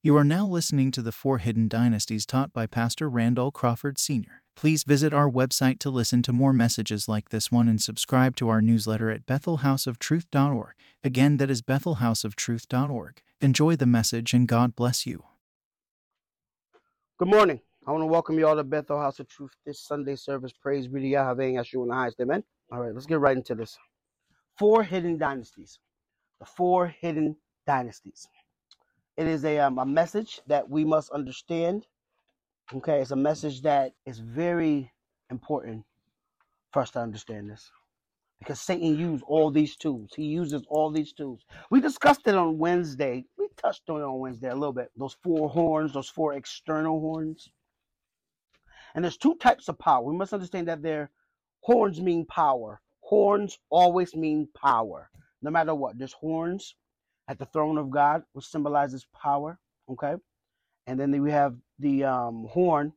You are now listening to the Four Hidden Dynasties taught by Pastor Randall Crawford Sr. Please visit our website to listen to more messages like this one and subscribe to our newsletter at bethelhouseoftruth.org. Again, that is bethelhouseoftruth.org. Enjoy the message and God bless you. Good morning. I want to welcome you all to Bethel House of Truth this Sunday service. Praise be to Yahweh and Yeshua in the highest. Amen. All right, let's get right into this. Four hidden dynasties. The four hidden dynasties. It is a, um, a message that we must understand. Okay, it's a message that is very important for us to understand this. Because Satan used all these tools. He uses all these tools. We discussed it on Wednesday. We touched on it on Wednesday a little bit. Those four horns, those four external horns. And there's two types of power. We must understand that their horns mean power. Horns always mean power. No matter what. There's horns at the throne of God, which symbolizes power. Okay. And then we have the um, horn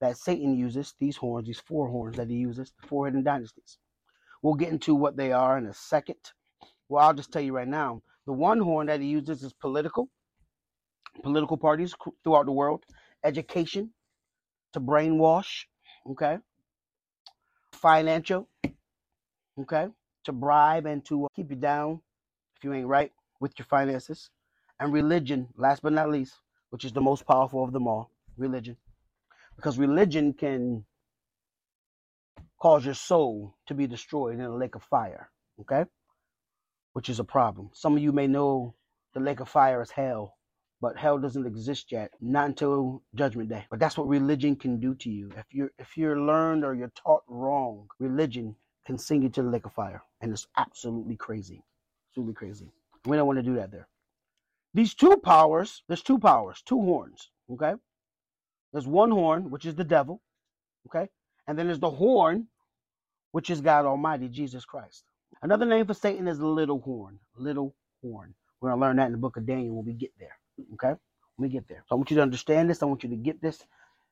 that Satan uses, these horns, these four horns that he uses, the four hidden dynasties. We'll get into what they are in a second. Well, I'll just tell you right now. The one horn that he uses is political, political parties throughout the world, education, to brainwash, okay, financial, okay, to bribe and to keep you down if you ain't right with your finances, and religion, last but not least, which is the most powerful of them all, religion. Because religion can cause your soul to be destroyed in a lake of fire, okay? Which is a problem. Some of you may know the lake of fire is hell, but hell doesn't exist yet, not until judgment day. But that's what religion can do to you. If you're if you're learned or you're taught wrong, religion can sing you to the lake of fire. And it's absolutely crazy. Absolutely crazy. We don't want to do that there. These two powers, there's two powers, two horns, okay? There's one horn, which is the devil, okay? And then there's the horn, which is God Almighty, Jesus Christ. Another name for Satan is the little horn, little horn. We're going to learn that in the book of Daniel when we get there, okay? When we get there. So I want you to understand this. I want you to get this.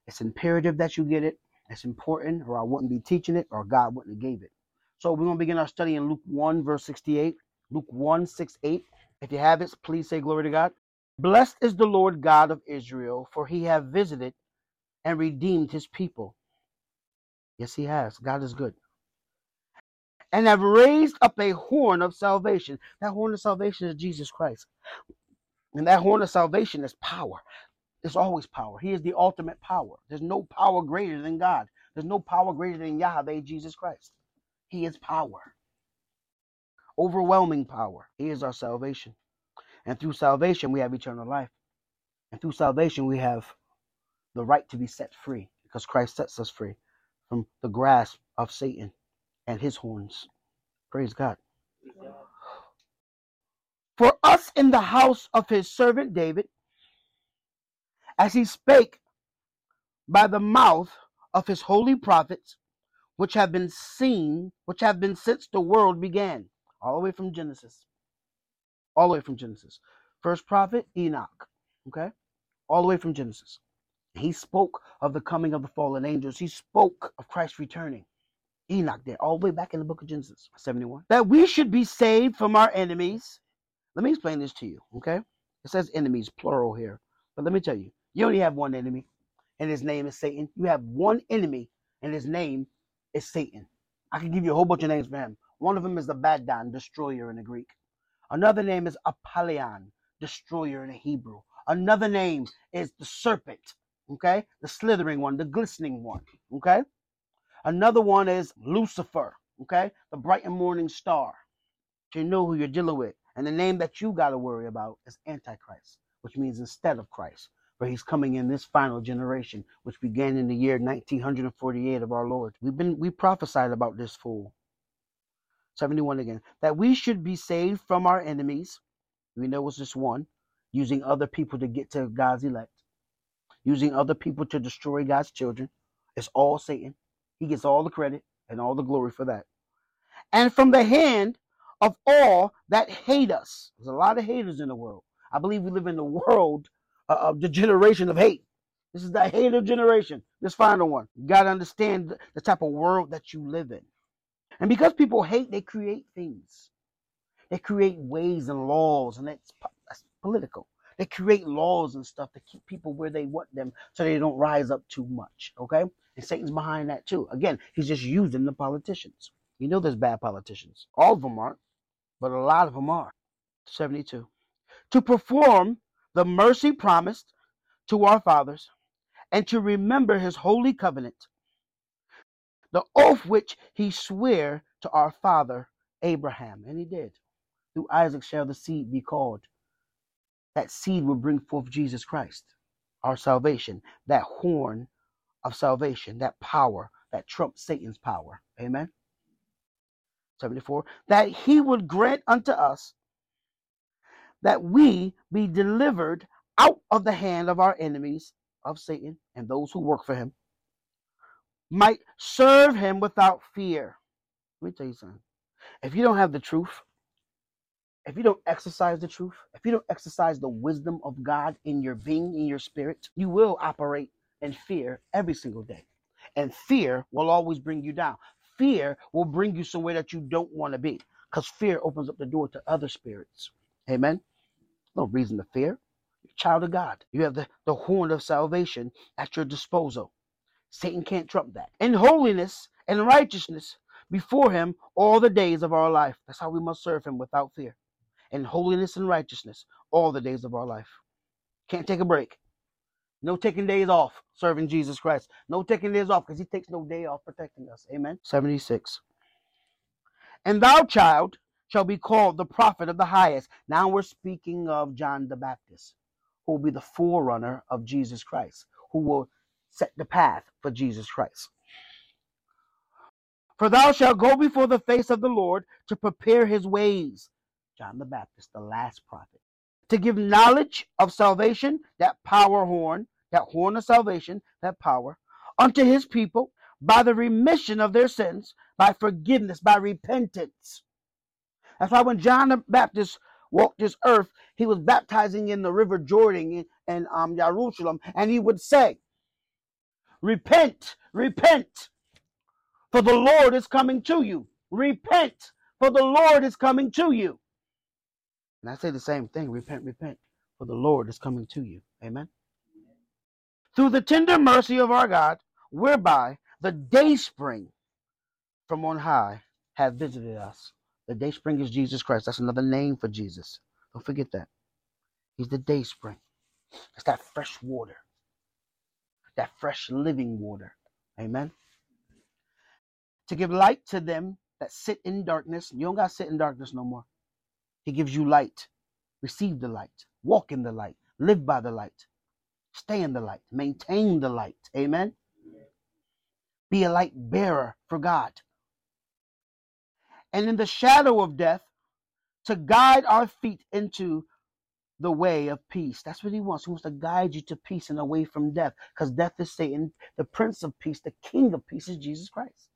It's imperative that you get it. It's important, or I wouldn't be teaching it, or God wouldn't have gave it. So we're going to begin our study in Luke 1, verse 68. Luke 1 6 8. If you have it, please say glory to God. Blessed is the Lord God of Israel, for he have visited and redeemed his people. Yes, he has. God is good. And have raised up a horn of salvation. That horn of salvation is Jesus Christ. And that horn of salvation is power. It's always power. He is the ultimate power. There's no power greater than God. There's no power greater than Yahweh, Jesus Christ. He is power overwhelming power. He is our salvation. And through salvation, we have eternal life. And through salvation, we have the right to be set free because Christ sets us free from the grasp of Satan and his horns. Praise God. For us in the house of his servant David, as he spake by the mouth of his holy prophets, which have been seen, which have been since the world began all the way from Genesis. All the way from Genesis. First prophet, Enoch. Okay? All the way from Genesis. He spoke of the coming of the fallen angels. He spoke of Christ returning. Enoch there, all the way back in the book of Genesis, 71. That we should be saved from our enemies. Let me explain this to you, okay? It says enemies, plural here. But let me tell you, you only have one enemy, and his name is Satan. You have one enemy, and his name is Satan. I can give you a whole bunch of names for him. One of them is the Abaddon, destroyer in the Greek. Another name is Apollyon, destroyer in the Hebrew. Another name is the serpent, okay? The slithering one, the glistening one, okay? Another one is Lucifer, okay? The bright and morning star. You know who you're dealing with. And the name that you got to worry about is Antichrist, which means instead of Christ. For he's coming in this final generation, which began in the year 1948 of our Lord. We've been we prophesied about this fool 71 again, that we should be saved from our enemies. We know it's just one, using other people to get to God's elect, using other people to destroy God's children. It's all Satan. He gets all the credit and all the glory for that. And from the hand of all that hate us. There's a lot of haters in the world. I believe we live in the world uh, of the generation of hate. This is the hater generation, this final one. You got to understand the type of world that you live in. And because people hate, they create things. They create ways and laws, and that's political. They create laws and stuff to keep people where they want them so they don't rise up too much. Okay? And Satan's behind that too. Again, he's just using the politicians. You know there's bad politicians. All of them aren't, but a lot of them are. 72. To perform the mercy promised to our fathers and to remember his holy covenant, the oath which he sware to our father Abraham. And he did. Through Isaac shall the seed be called. That seed will bring forth Jesus Christ, our salvation, that horn of salvation, that power that trumps Satan's power. Amen. 74. That he would grant unto us that we be delivered out of the hand of our enemies of Satan and those who work for him, might serve him without fear. Let me tell you something. If you don't have the truth, if you don't exercise the truth, if you don't exercise the wisdom of God in your being, in your spirit, you will operate in fear every single day. And fear will always bring you down. Fear will bring you somewhere that you don't want to be because fear opens up the door to other spirits. Amen. No reason to fear. You're child of God. You have the, the horn of salvation at your disposal. Satan can't trump that. In holiness and righteousness before him all the days of our life. That's how we must serve him without fear. In holiness and righteousness all the days of our life. Can't take a break. No taking days off serving Jesus Christ. No taking days off because he takes no day off protecting us. Amen. 76. And thou, child, shall be called the prophet of the highest. Now we're speaking of John the Baptist, who will be the forerunner of Jesus Christ, who will set the path for Jesus Christ. For thou shalt go before the face of the Lord to prepare his ways. John the Baptist, the last prophet. To give knowledge of salvation, that power horn, that horn of salvation, that power, unto his people by the remission of their sins, by forgiveness, by repentance. That's why when John the Baptist walked this earth, he was baptizing in the river Jordan in um, Jerusalem, and he would say, Repent, repent, for the Lord is coming to you. Repent, for the Lord is coming to you. And I say the same thing repent, repent, for the Lord is coming to you. Amen. Through the tender mercy of our God, whereby the day spring from on high hath visited us. The day spring is Jesus Christ. That's another name for Jesus. Don't forget that. He's the day spring. It's that fresh water, that fresh living water. Amen. To give light to them that sit in darkness. You don't got to sit in darkness no more. He gives you light. Receive the light. Walk in the light. Live by the light. Stay in the light. Maintain the light. Amen. Be a light bearer for God. And in the shadow of death, to guide our feet into the way of peace. That's what he wants. He wants to guide you to peace and away from death. Because death is Satan, the Prince of Peace, the King of Peace is Jesus Christ.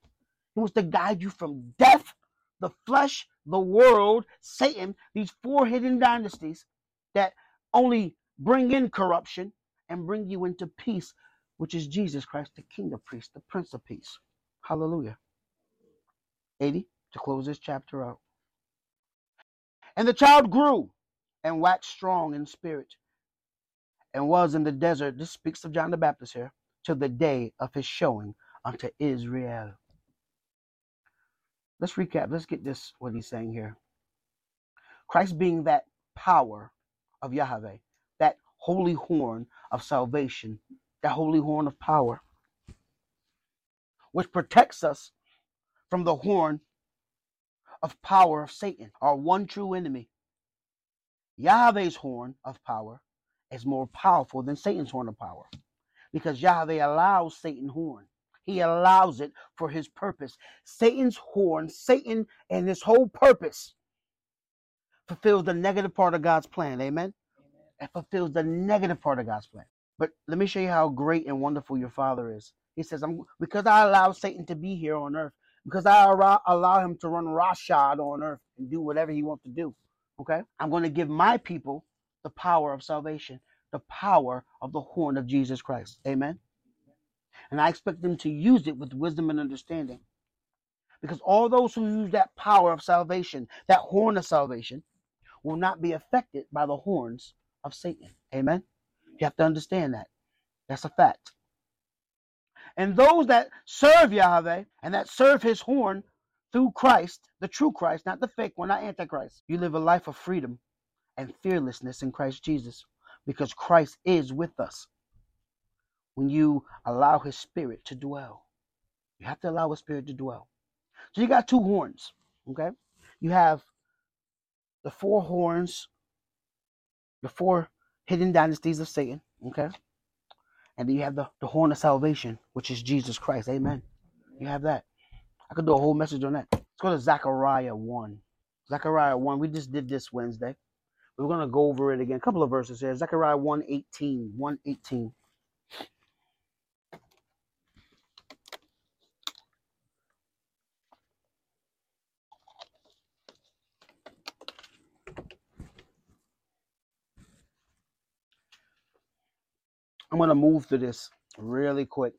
He wants to guide you from death, the flesh, the world, Satan, these four hidden dynasties that only bring in corruption and bring you into peace, which is Jesus Christ, the King of Peace, the Prince of Peace. Hallelujah. 80 to close this chapter out. And the child grew and waxed strong in spirit and was in the desert. This speaks of John the Baptist here, till the day of his showing unto Israel. Let's recap. Let's get this, what he's saying here. Christ being that power of Yahweh, that holy horn of salvation, that holy horn of power, which protects us from the horn of power of Satan, our one true enemy. Yahweh's horn of power is more powerful than Satan's horn of power because Yahweh allows Satan's horn. He allows it for his purpose. Satan's horn, Satan and his whole purpose fulfills the negative part of God's plan. Amen. It fulfills the negative part of God's plan. But let me show you how great and wonderful your father is. He says, I'm because I allow Satan to be here on earth, because I allow, allow him to run roughshod on earth and do whatever he wants to do. Okay? I'm going to give my people the power of salvation, the power of the horn of Jesus Christ. Amen. And I expect them to use it with wisdom and understanding. Because all those who use that power of salvation, that horn of salvation, will not be affected by the horns of Satan. Amen. You have to understand that. That's a fact. And those that serve Yahweh and that serve his horn through Christ, the true Christ, not the fake one, not Antichrist, you live a life of freedom and fearlessness in Christ Jesus because Christ is with us. When you allow his spirit to dwell, you have to allow his spirit to dwell. So you got two horns, okay? You have the four horns, the four hidden dynasties of Satan, okay? And then you have the, the horn of salvation, which is Jesus Christ. Amen. You have that. I could do a whole message on that. Let's go to Zechariah 1. Zechariah 1. We just did this Wednesday. We're going to go over it again. A couple of verses here. Zechariah 1 18. 1 18. I'm gonna move through this really quick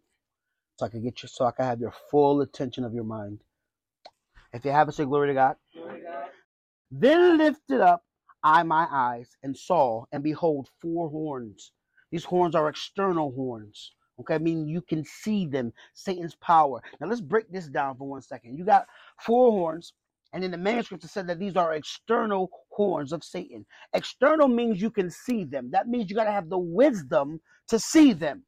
so I can get you so I can have your full attention of your mind. If you have it, say glory to God. Then lifted up I my eyes and saw, and behold, four horns. These horns are external horns. Okay, I mean you can see them, Satan's power. Now let's break this down for one second. You got four horns, and in the manuscript it said that these are external horns of Satan. External means you can see them. That means you got to have the wisdom to see them.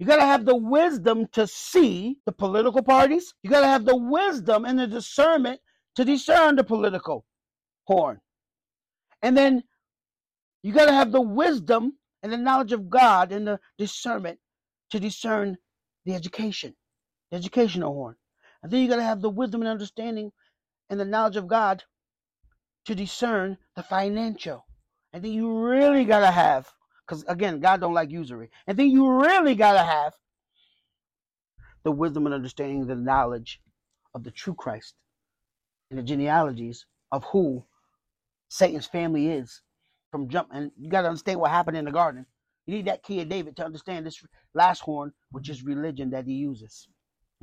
You got to have the wisdom to see the political parties. You got to have the wisdom and the discernment to discern the political horn. And then you got to have the wisdom and the knowledge of God and the discernment to discern the education, the educational horn. And then you got to have the wisdom and understanding and the knowledge of God to discern the financial. And then you really got to have because again, God don't like usury. And then you really gotta have the wisdom and understanding, the knowledge of the true Christ and the genealogies of who Satan's family is. From jump, and you gotta understand what happened in the garden. You need that key of David to understand this last horn, which is religion that he uses.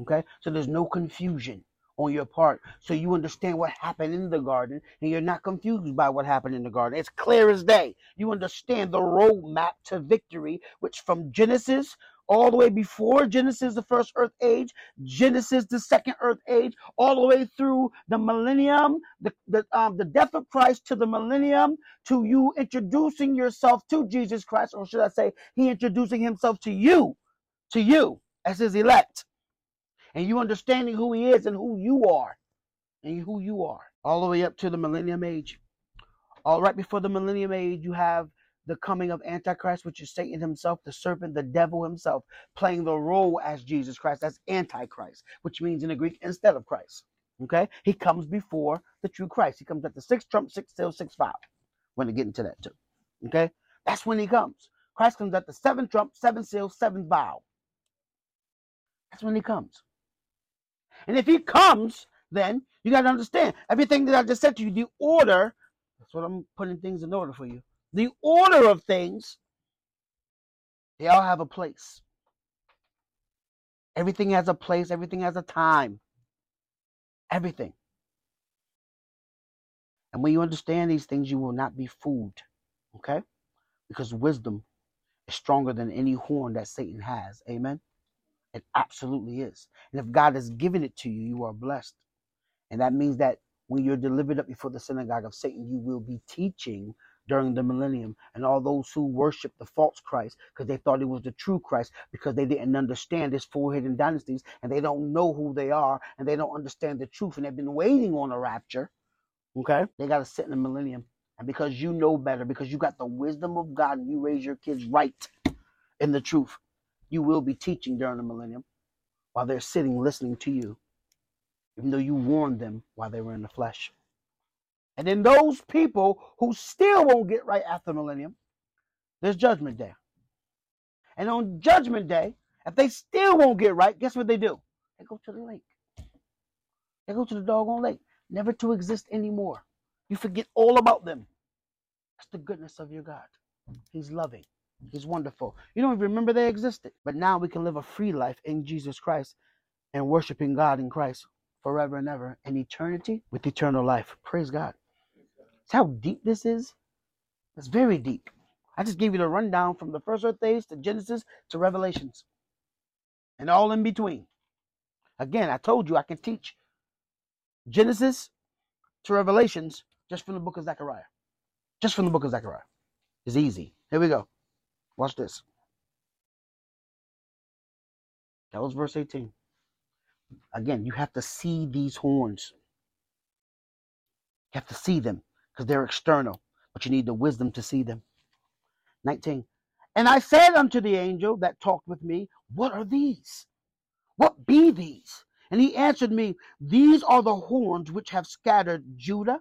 Okay, so there's no confusion on your part so you understand what happened in the garden and you're not confused by what happened in the garden. It's clear as day. You understand the roadmap to victory, which from Genesis all the way before Genesis, the first earth age, Genesis, the second earth age, all the way through the millennium, the, the, um, the death of Christ to the millennium, to you introducing yourself to Jesus Christ, or should I say, He introducing Himself to you, to you as His elect and you understanding who he is and who you are and who you are all the way up to the millennium age. All right before the millennium age you have the coming of antichrist which is satan himself the serpent the devil himself playing the role as jesus christ that's antichrist which means in the greek instead of christ. Okay? He comes before the true christ. He comes at the sixth trump six seal six five when to get into that too. Okay? That's when he comes. Christ comes at the seventh trump seven seal seventh vial that's when he comes and if he comes, then you got to understand everything that I just said to you, the order, that's what I'm putting things in order for you. The order of things, they all have a place. Everything has a place, everything has a time. Everything. And when you understand these things, you will not be fooled. Okay? Because wisdom is stronger than any horn that Satan has. Amen. It absolutely is. And if God has given it to you, you are blessed. And that means that when you're delivered up before the synagogue of Satan, you will be teaching during the millennium. And all those who worship the false Christ because they thought it was the true Christ because they didn't understand his four hidden dynasties and they don't know who they are and they don't understand the truth and they've been waiting on a rapture. Okay? They got to sit in the millennium. And because you know better, because you got the wisdom of God and you raise your kids right in the truth, you will be teaching during the millennium while they're sitting listening to you, even though you warned them while they were in the flesh. And then those people who still won't get right after the millennium, there's judgment day. And on judgment day, if they still won't get right, guess what they do? They go to the lake. They go to the doggone lake, never to exist anymore. You forget all about them. That's the goodness of your God. He's loving. He's wonderful. You don't even remember they existed. But now we can live a free life in Jesus Christ and worshiping God in Christ forever and ever in eternity with eternal life. Praise God. See how deep this is? It's very deep. I just gave you the rundown from the first earth days to Genesis to Revelations and all in between. Again, I told you I can teach Genesis to Revelations just from the book of Zechariah. Just from the book of Zechariah. It's easy. Here we go. Watch this. That was verse 18. Again, you have to see these horns. You have to see them because they're external, but you need the wisdom to see them. 19. And I said unto the angel that talked with me, What are these? What be these? And he answered me, These are the horns which have scattered Judah,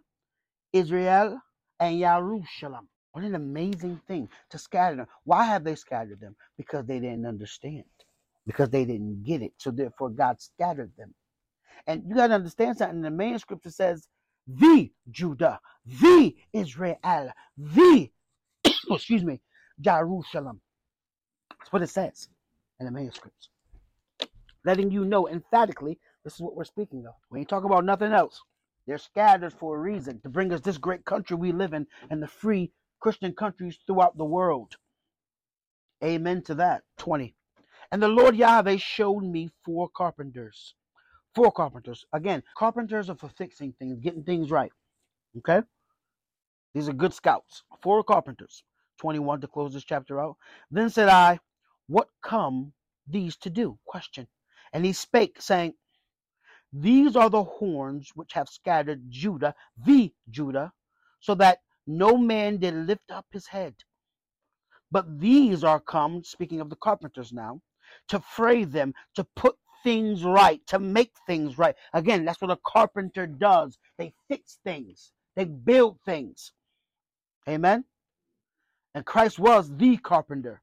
Israel, and Jerusalem. What an amazing thing to scatter them. Why have they scattered them? Because they didn't understand, because they didn't get it. So therefore, God scattered them. And you got to understand something. In the main scripture says, The Judah, the Israel, the, excuse me, Jerusalem. That's what it says in the manuscripts. Letting you know emphatically this is what we're speaking of. We ain't talking about nothing else. They're scattered for a reason to bring us this great country we live in and the free Christian countries throughout the world. Amen to that. 20. And the Lord Yahweh showed me four carpenters. Four carpenters. Again, carpenters are for fixing things, getting things right. Okay? These are good scouts. Four carpenters. 21 to close this chapter out. Then said I, What come these to do? Question. And he spake, saying, These are the horns which have scattered Judah, the Judah, so that no man did lift up his head. But these are come, speaking of the carpenters now, to fray them, to put things right, to make things right. Again, that's what a carpenter does. They fix things, they build things. Amen. And Christ was the carpenter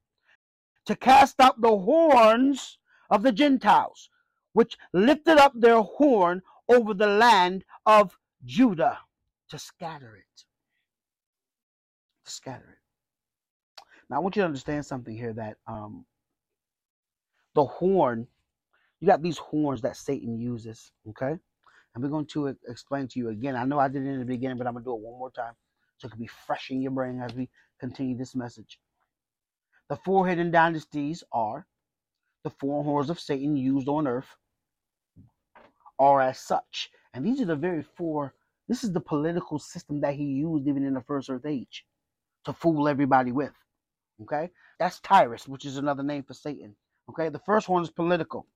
to cast out the horns of the Gentiles, which lifted up their horn over the land of Judah to scatter it. Scatter it. Now, I want you to understand something here that um, the horn, you got these horns that Satan uses, okay? And we're going to explain to you again. I know I did it in the beginning, but I'm going to do it one more time so it can be fresh in your brain as we continue this message. The four hidden dynasties are the four horns of Satan used on earth, are as such. And these are the very four, this is the political system that he used even in the first earth age to fool everybody with. Okay? That's Tyrus, which is another name for Satan. Okay? The first one is political.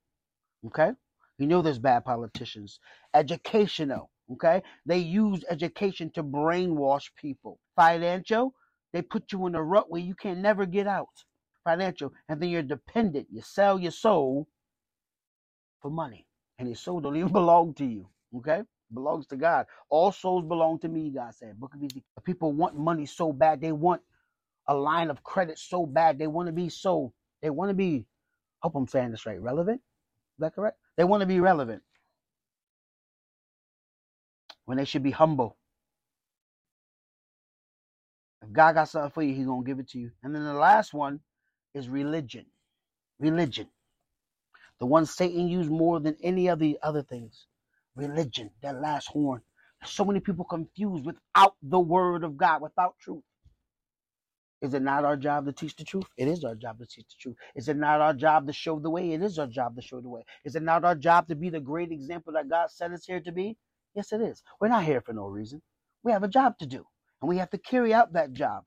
Okay? You know there's bad politicians. Educational. Okay? They use education to brainwash people. Financial, they put you in a rut where you can never get out. Financial, and then you're dependent. You sell your soul for money, and your soul don't even belong to you. Okay, belongs to God. All souls belong to me. God said, Book of Ezekiel. People want money so bad. They want a line of credit so bad. They want to be so. They want to be. Hope I'm saying this right. Relevant. Is that correct? They want to be relevant when they should be humble. If God got something for you, He's gonna give it to you. And then the last one is religion. Religion. The one Satan used more than any of the other things. Religion, that last horn. So many people confused without the word of God, without truth. Is it not our job to teach the truth? It is our job to teach the truth. Is it not our job to show the way? It is our job to show the way. Is it not our job to be the great example that God set us here to be? Yes, it is. We're not here for no reason. We have a job to do, and we have to carry out that job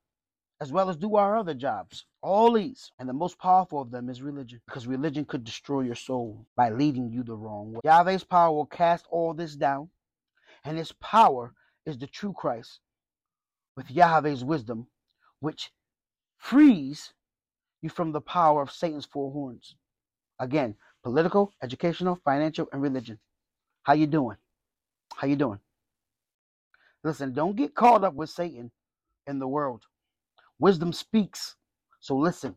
as well as do our other jobs. All these. And the most powerful of them is religion, because religion could destroy your soul by leading you the wrong way. Yahweh's power will cast all this down, and his power is the true Christ with Yahweh's wisdom, which frees you from the power of Satan's four horns. Again, political, educational, financial, and religion. How you doing? How you doing? Listen, don't get caught up with Satan in the world. Wisdom speaks. So listen.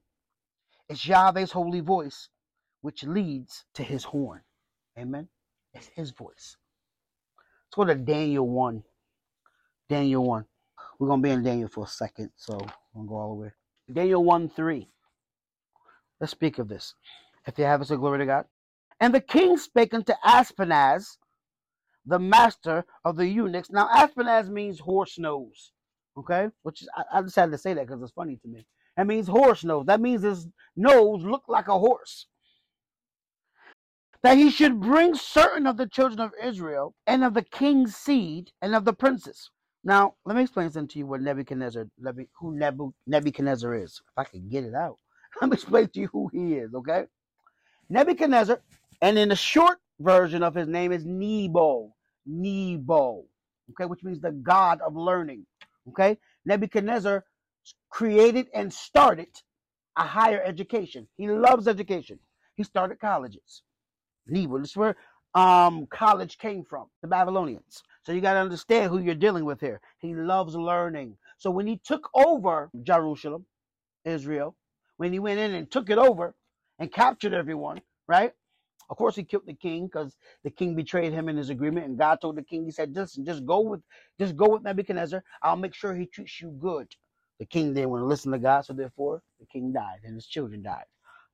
It's Yahweh's holy voice which leads to his horn. Amen. It's his voice. Let's go to Daniel 1. Daniel 1. We're going to be in Daniel for a second, so I'm going to go all the way. Daniel 1 3. Let's speak of this. If you have it, so glory to God. And the king spake unto Ashpenaz, the master of the eunuchs. Now, Ashpenaz means horse nose. Okay, which is I, I just had to say that because it's funny to me. That means horse nose. That means his nose looked like a horse. That he should bring certain of the children of Israel and of the king's seed and of the princes. Now, let me explain something to you what Nebuchadnezzar, who Nebuchadnezzar is. If I can get it out, let me explain to you who he is, okay? Nebuchadnezzar, and in the short version of his name is Nebo. Nebo, okay, which means the God of learning, okay? Nebuchadnezzar created and started a higher education. He loves education. He started colleges. Nebo, this is where um, college came from, the Babylonians. So you got to understand who you're dealing with here. He loves learning. So when he took over Jerusalem, Israel, when he went in and took it over and captured everyone, right? Of course, he killed the king because the king betrayed him in his agreement. And God told the king, He said, "Listen, just go with, just go with Nebuchadnezzar. I'll make sure he treats you good." The king didn't want to listen to God, so therefore the king died and his children died.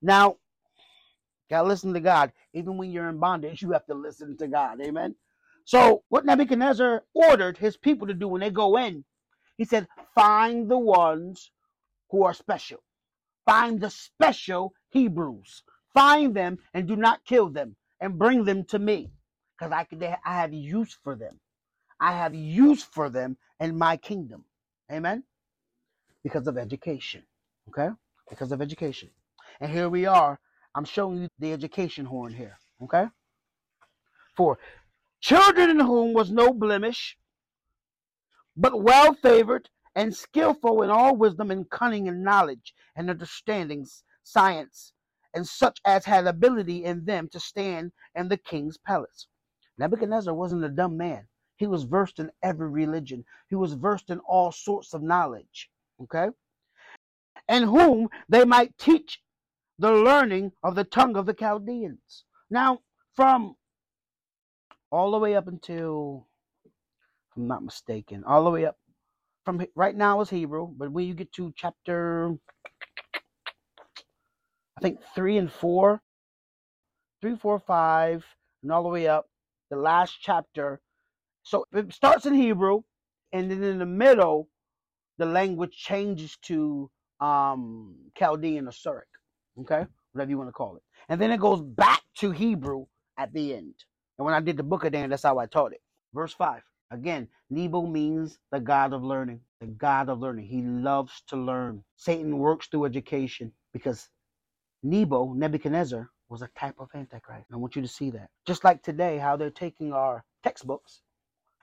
Now, gotta listen to God. Even when you're in bondage, you have to listen to God. Amen. So, what Nebuchadnezzar ordered his people to do when they go in, he said, "Find the ones who are special. Find the special Hebrews." Find them and do not kill them and bring them to me because I, I have use for them. I have use for them in my kingdom. Amen. Because of education. Okay? Because of education. And here we are. I'm showing you the education horn here. Okay? For children in whom was no blemish, but well favored and skillful in all wisdom and cunning and knowledge and understandings, science, and such as had ability in them to stand in the king's palace. Nebuchadnezzar wasn't a dumb man. He was versed in every religion. He was versed in all sorts of knowledge. Okay? And whom they might teach the learning of the tongue of the Chaldeans. Now, from all the way up until, I'm not mistaken, all the way up from right now is Hebrew, but when you get to chapter I think three and four, three, four, five, and all the way up. The last chapter. So it starts in Hebrew, and then in the middle, the language changes to um, Chaldean or Syriac. Okay, whatever you want to call it, and then it goes back to Hebrew at the end. And when I did the book of Dan, that's how I taught it. Verse five. Again, Nebo means the God of learning. The God of learning. He loves to learn. Satan works through education because Nebo, Nebuchadnezzar, was a type of Antichrist. I want you to see that. Just like today, how they're taking our textbooks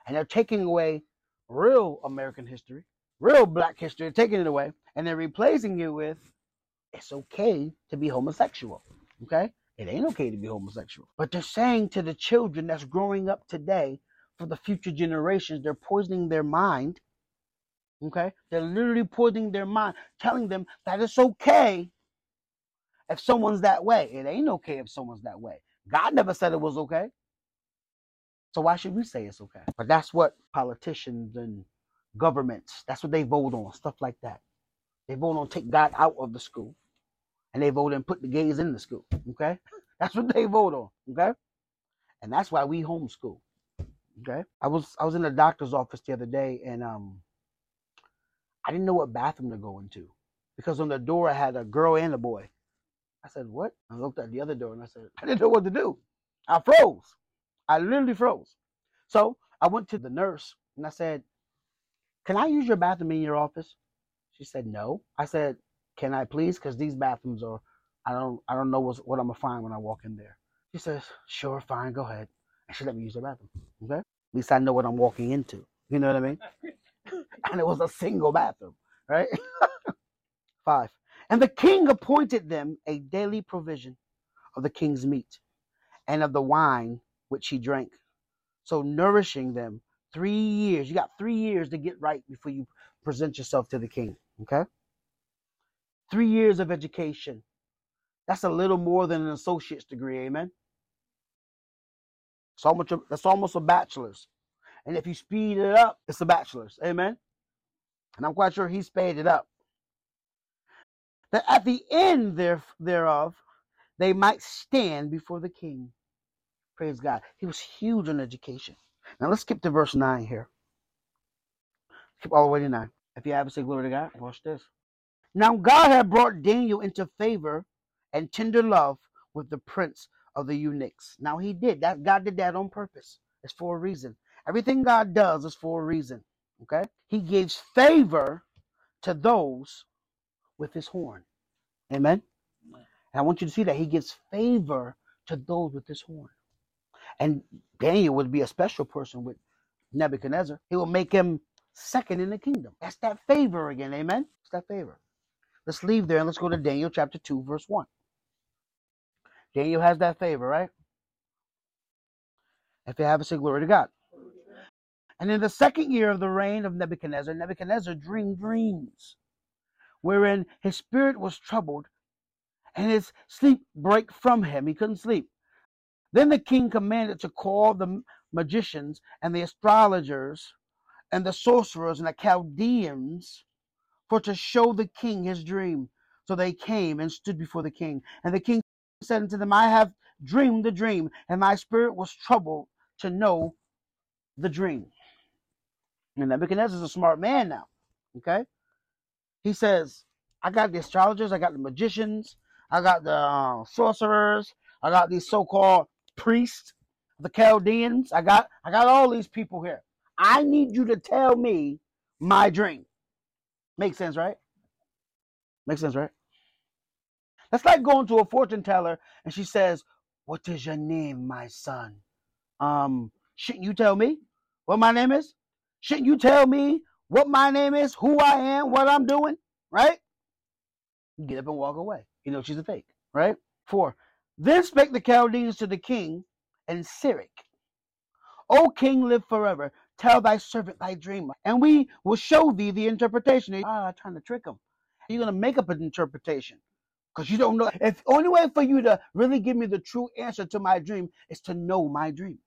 and they're taking away real American history, real black history, taking it away, and they're replacing it with it's okay to be homosexual. Okay? It ain't okay to be homosexual. But they're saying to the children that's growing up today, for the future generations, they're poisoning their mind. Okay? They're literally poisoning their mind, telling them that it's okay if someone's that way. It ain't okay if someone's that way. God never said it was okay. So why should we say it's okay? But that's what politicians and governments, that's what they vote on, stuff like that. They vote on take God out of the school. And they vote and put the gays in the school. Okay? That's what they vote on. Okay? And that's why we homeschool. Okay? I was I was in the doctor's office the other day and um I didn't know what bathroom to go into. Because on the door I had a girl and a boy. I said, What? I looked at the other door and I said, I didn't know what to do. I froze. I literally froze. So I went to the nurse and I said, Can I use your bathroom in your office? She said, No. I said, Can I please? Because these bathrooms are I don't I don't know what, what I'm gonna find when I walk in there. She says, Sure, fine, go ahead. And she let me use the bathroom. Okay? At least I know what I'm walking into. You know what I mean? and it was a single bathroom, right? Five. And the king appointed them a daily provision of the king's meat and of the wine which he drank. So nourishing them three years. You got three years to get right before you present yourself to the king. Okay? Three years of education. That's a little more than an associate's degree, amen. It's almost a, that's almost a bachelor's. And if you speed it up, it's a bachelor's. Amen. And I'm quite sure he sped it up that at the end there, thereof they might stand before the king. Praise God. He was huge on education. Now let's skip to verse 9 here. Skip all the way to 9. If you have a say glory to God, watch this. Now God had brought Daniel into favor and tender love with the prince of the eunuchs. Now he did that. God did that on purpose. It's for a reason. Everything God does is for a reason. Okay? He gives favor to those with his horn. Amen. And I want you to see that he gives favor to those with his horn. And Daniel would be a special person with Nebuchadnezzar. He will make him second in the kingdom. That's that favor again. Amen. It's that favor. Let's leave there and let's go to Daniel chapter 2, verse 1. Daniel has that favor, right? If you have a say glory to God. And in the second year of the reign of Nebuchadnezzar, Nebuchadnezzar dreamed dreams, wherein his spirit was troubled, and his sleep brake from him. He couldn't sleep. Then the king commanded to call the magicians and the astrologers and the sorcerers and the Chaldeans for to show the king his dream. So they came and stood before the king. And the king said unto them, I have dreamed the dream, and my spirit was troubled to know the dream. And Nebuchadnezzar is a smart man now. Okay? He says, I got the astrologers, I got the magicians, I got the uh, sorcerers, I got these so-called priests, the Chaldeans. I got I got all these people here. I need you to tell me my dream. Makes sense, right? Makes sense, right? That's like going to a fortune teller and she says, What is your name, my son? Um, shouldn't you tell me what my name is? Shouldn't you tell me what my name is, who I am, what I'm doing? Right? Get up and walk away. You know she's a fake, right? Four. Then spake the Chaldeans to the king and Syriac, O king, live forever. Tell thy servant thy dream, and we will show thee the interpretation. Ah, trying to trick him. You're gonna make up an interpretation because you don't know. If only way for you to really give me the true answer to my dream is to know my dream.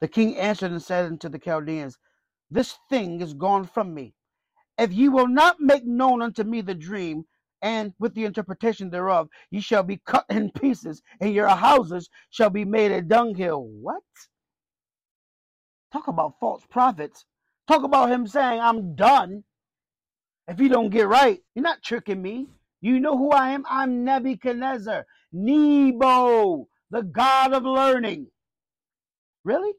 The king answered and said unto the Chaldeans, This thing is gone from me. If ye will not make known unto me the dream, and with the interpretation thereof, ye shall be cut in pieces, and your houses shall be made a dunghill. What? Talk about false prophets. Talk about him saying, I'm done. If you don't get right, you're not tricking me. You know who I am? I'm Nebuchadnezzar, Nebo, the God of learning. Really?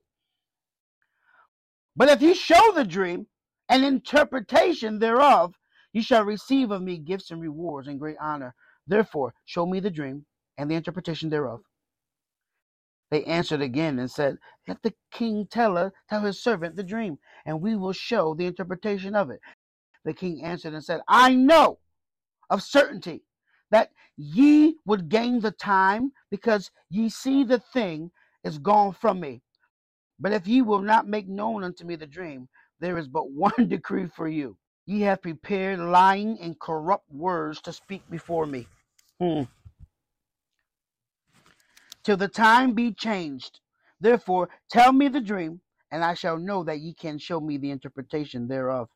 But if you show the dream and interpretation thereof, you shall receive of me gifts and rewards and great honor. Therefore, show me the dream and the interpretation thereof. They answered again and said, Let the king tell her, tell his servant the dream, and we will show the interpretation of it. The king answered and said, I know of certainty that ye would gain the time, because ye see the thing is gone from me. But if ye will not make known unto me the dream, there is but one decree for you. Ye have prepared lying and corrupt words to speak before me. Hmm. Till the time be changed. Therefore, tell me the dream, and I shall know that ye can show me the interpretation thereof.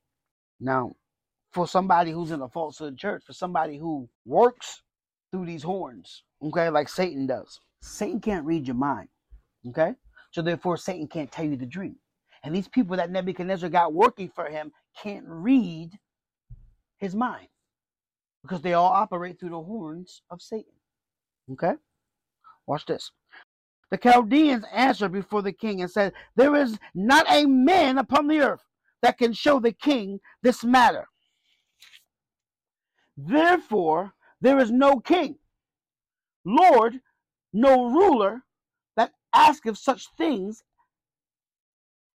Now, for somebody who's in a falsehood church, for somebody who works through these horns, okay, like Satan does, Satan can't read your mind, okay? So therefore, Satan can't tell you the dream. And these people that Nebuchadnezzar got working for him can't read his mind because they all operate through the horns of Satan. Okay? Watch this. The Chaldeans answered before the king and said, There is not a man upon the earth that can show the king this matter. Therefore, there is no king, Lord, no ruler that of such things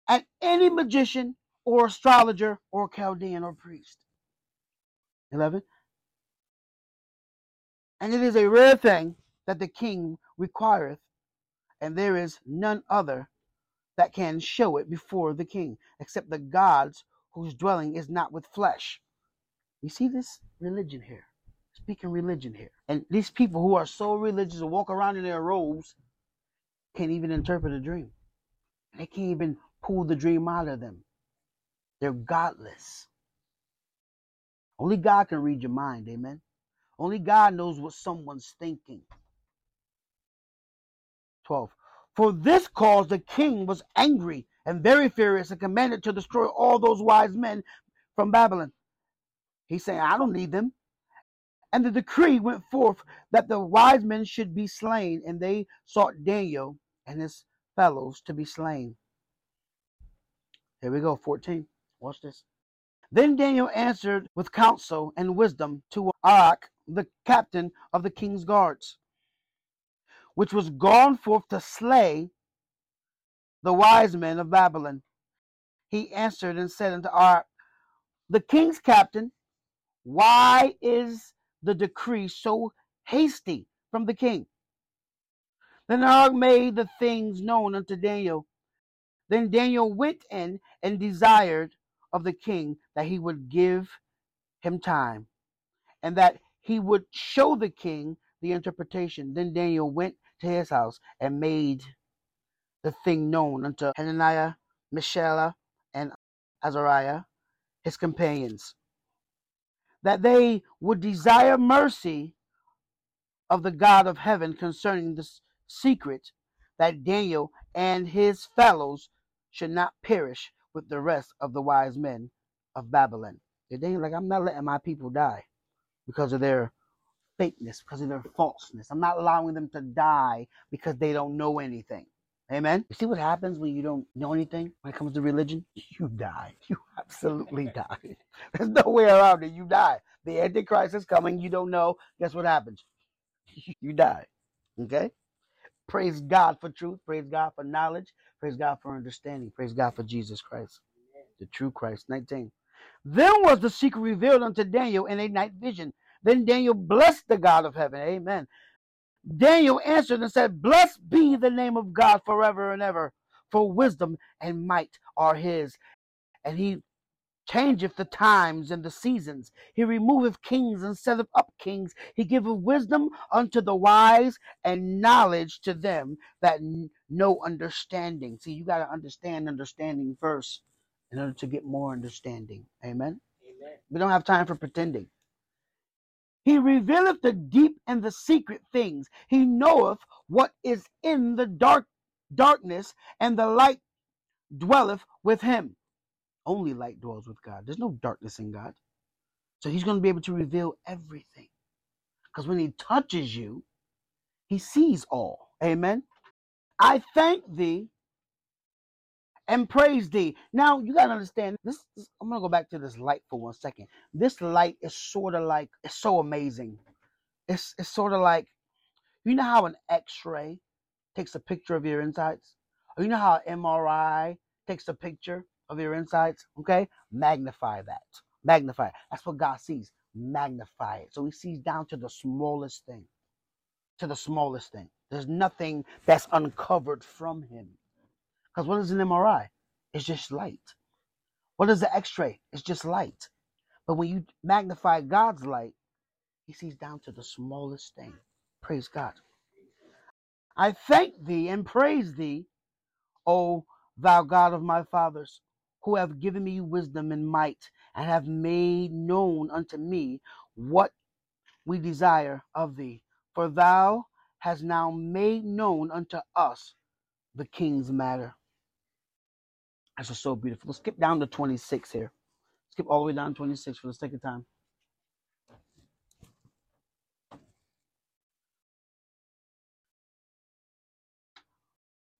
at any magician or astrologer or Chaldean or priest. 11. And it is a rare thing that the king requireth, and there is none other that can show it before the king, except the gods whose dwelling is not with flesh. You see this religion here, speaking religion here. And these people who are so religious and walk around in their robes can't even interpret a dream. They can't even pull the dream out of them. They're godless. Only God can read your mind, amen. Only God knows what someone's thinking. 12. For this cause the king was angry and very furious and commanded to destroy all those wise men from Babylon. He's saying, I don't need them. And the decree went forth that the wise men should be slain, and they sought Daniel and his fellows to be slain. Here we go, 14. Watch this. Then Daniel answered with counsel and wisdom to Arioch, the captain of the king's guards, which was gone forth to slay the wise men of Babylon. He answered and said unto Arioch, the king's captain, why is the decree so hasty from the king? Then Arioch made the things known unto Daniel. Then Daniel went in and desired of the king that he would give him time and that he would show the king the interpretation. Then Daniel went to his house and made the thing known unto Hananiah, Mishael, and Azariah, his companions, that they would desire mercy of the God of heaven concerning the secret that Daniel and his fellows should not perish with the rest of the wise men of Babylon. And Daniel, like, I'm not letting my people die because of their fakeness, because of their falseness. I'm not allowing them to die because they don't know anything. Amen. You see what happens when you don't know anything when it comes to religion? You die. You absolutely die. There's no way around it. You die. The Antichrist is coming. You don't know. Guess what happens? You die. Okay? Praise God for truth. Praise God for knowledge. Praise God for understanding. Praise God for Jesus Christ, the true Christ. 19. Then was the secret revealed unto Daniel in a night vision. Then Daniel blessed the God of heaven. Amen. Daniel answered and said, Blessed be the name of God forever and ever, for wisdom and might are his. And he changeth the times and the seasons. He removeth kings and setteth up kings. He giveth wisdom unto the wise and knowledge to them that know understanding. See, you got to understand understanding first in order to get more understanding. Amen. Amen. We don't have time for pretending. He revealeth the deep and the secret things. He knoweth what is in the dark darkness, and the light dwelleth with him. Only light dwells with God. There's no darkness in God. So he's going to be able to reveal everything. Because when he touches you, he sees all. Amen. I thank thee and praise thee. Now you gotta understand this, I'm gonna go back to this light for one second. This light is sort of like it's so amazing. It's it's sort of like you know how an X-ray takes a picture of your insides, or you know how an MRI takes a picture of your insides. Okay, magnify that. Magnify. It. That's what God sees. Magnify it. So He sees down to the smallest thing. To the smallest thing. There's nothing that's uncovered from Him. Because what is an MRI? It's just light. What is the x ray? It's just light. But when you magnify God's light, He sees down to the smallest thing. Praise God. I thank thee and praise thee, O thou God of my fathers, who have given me wisdom and might, and have made known unto me what we desire of thee. For thou hast now made known unto us the king's matter. That's just so beautiful. Let's skip down to 26 here. Skip all the way down to 26 for the second time.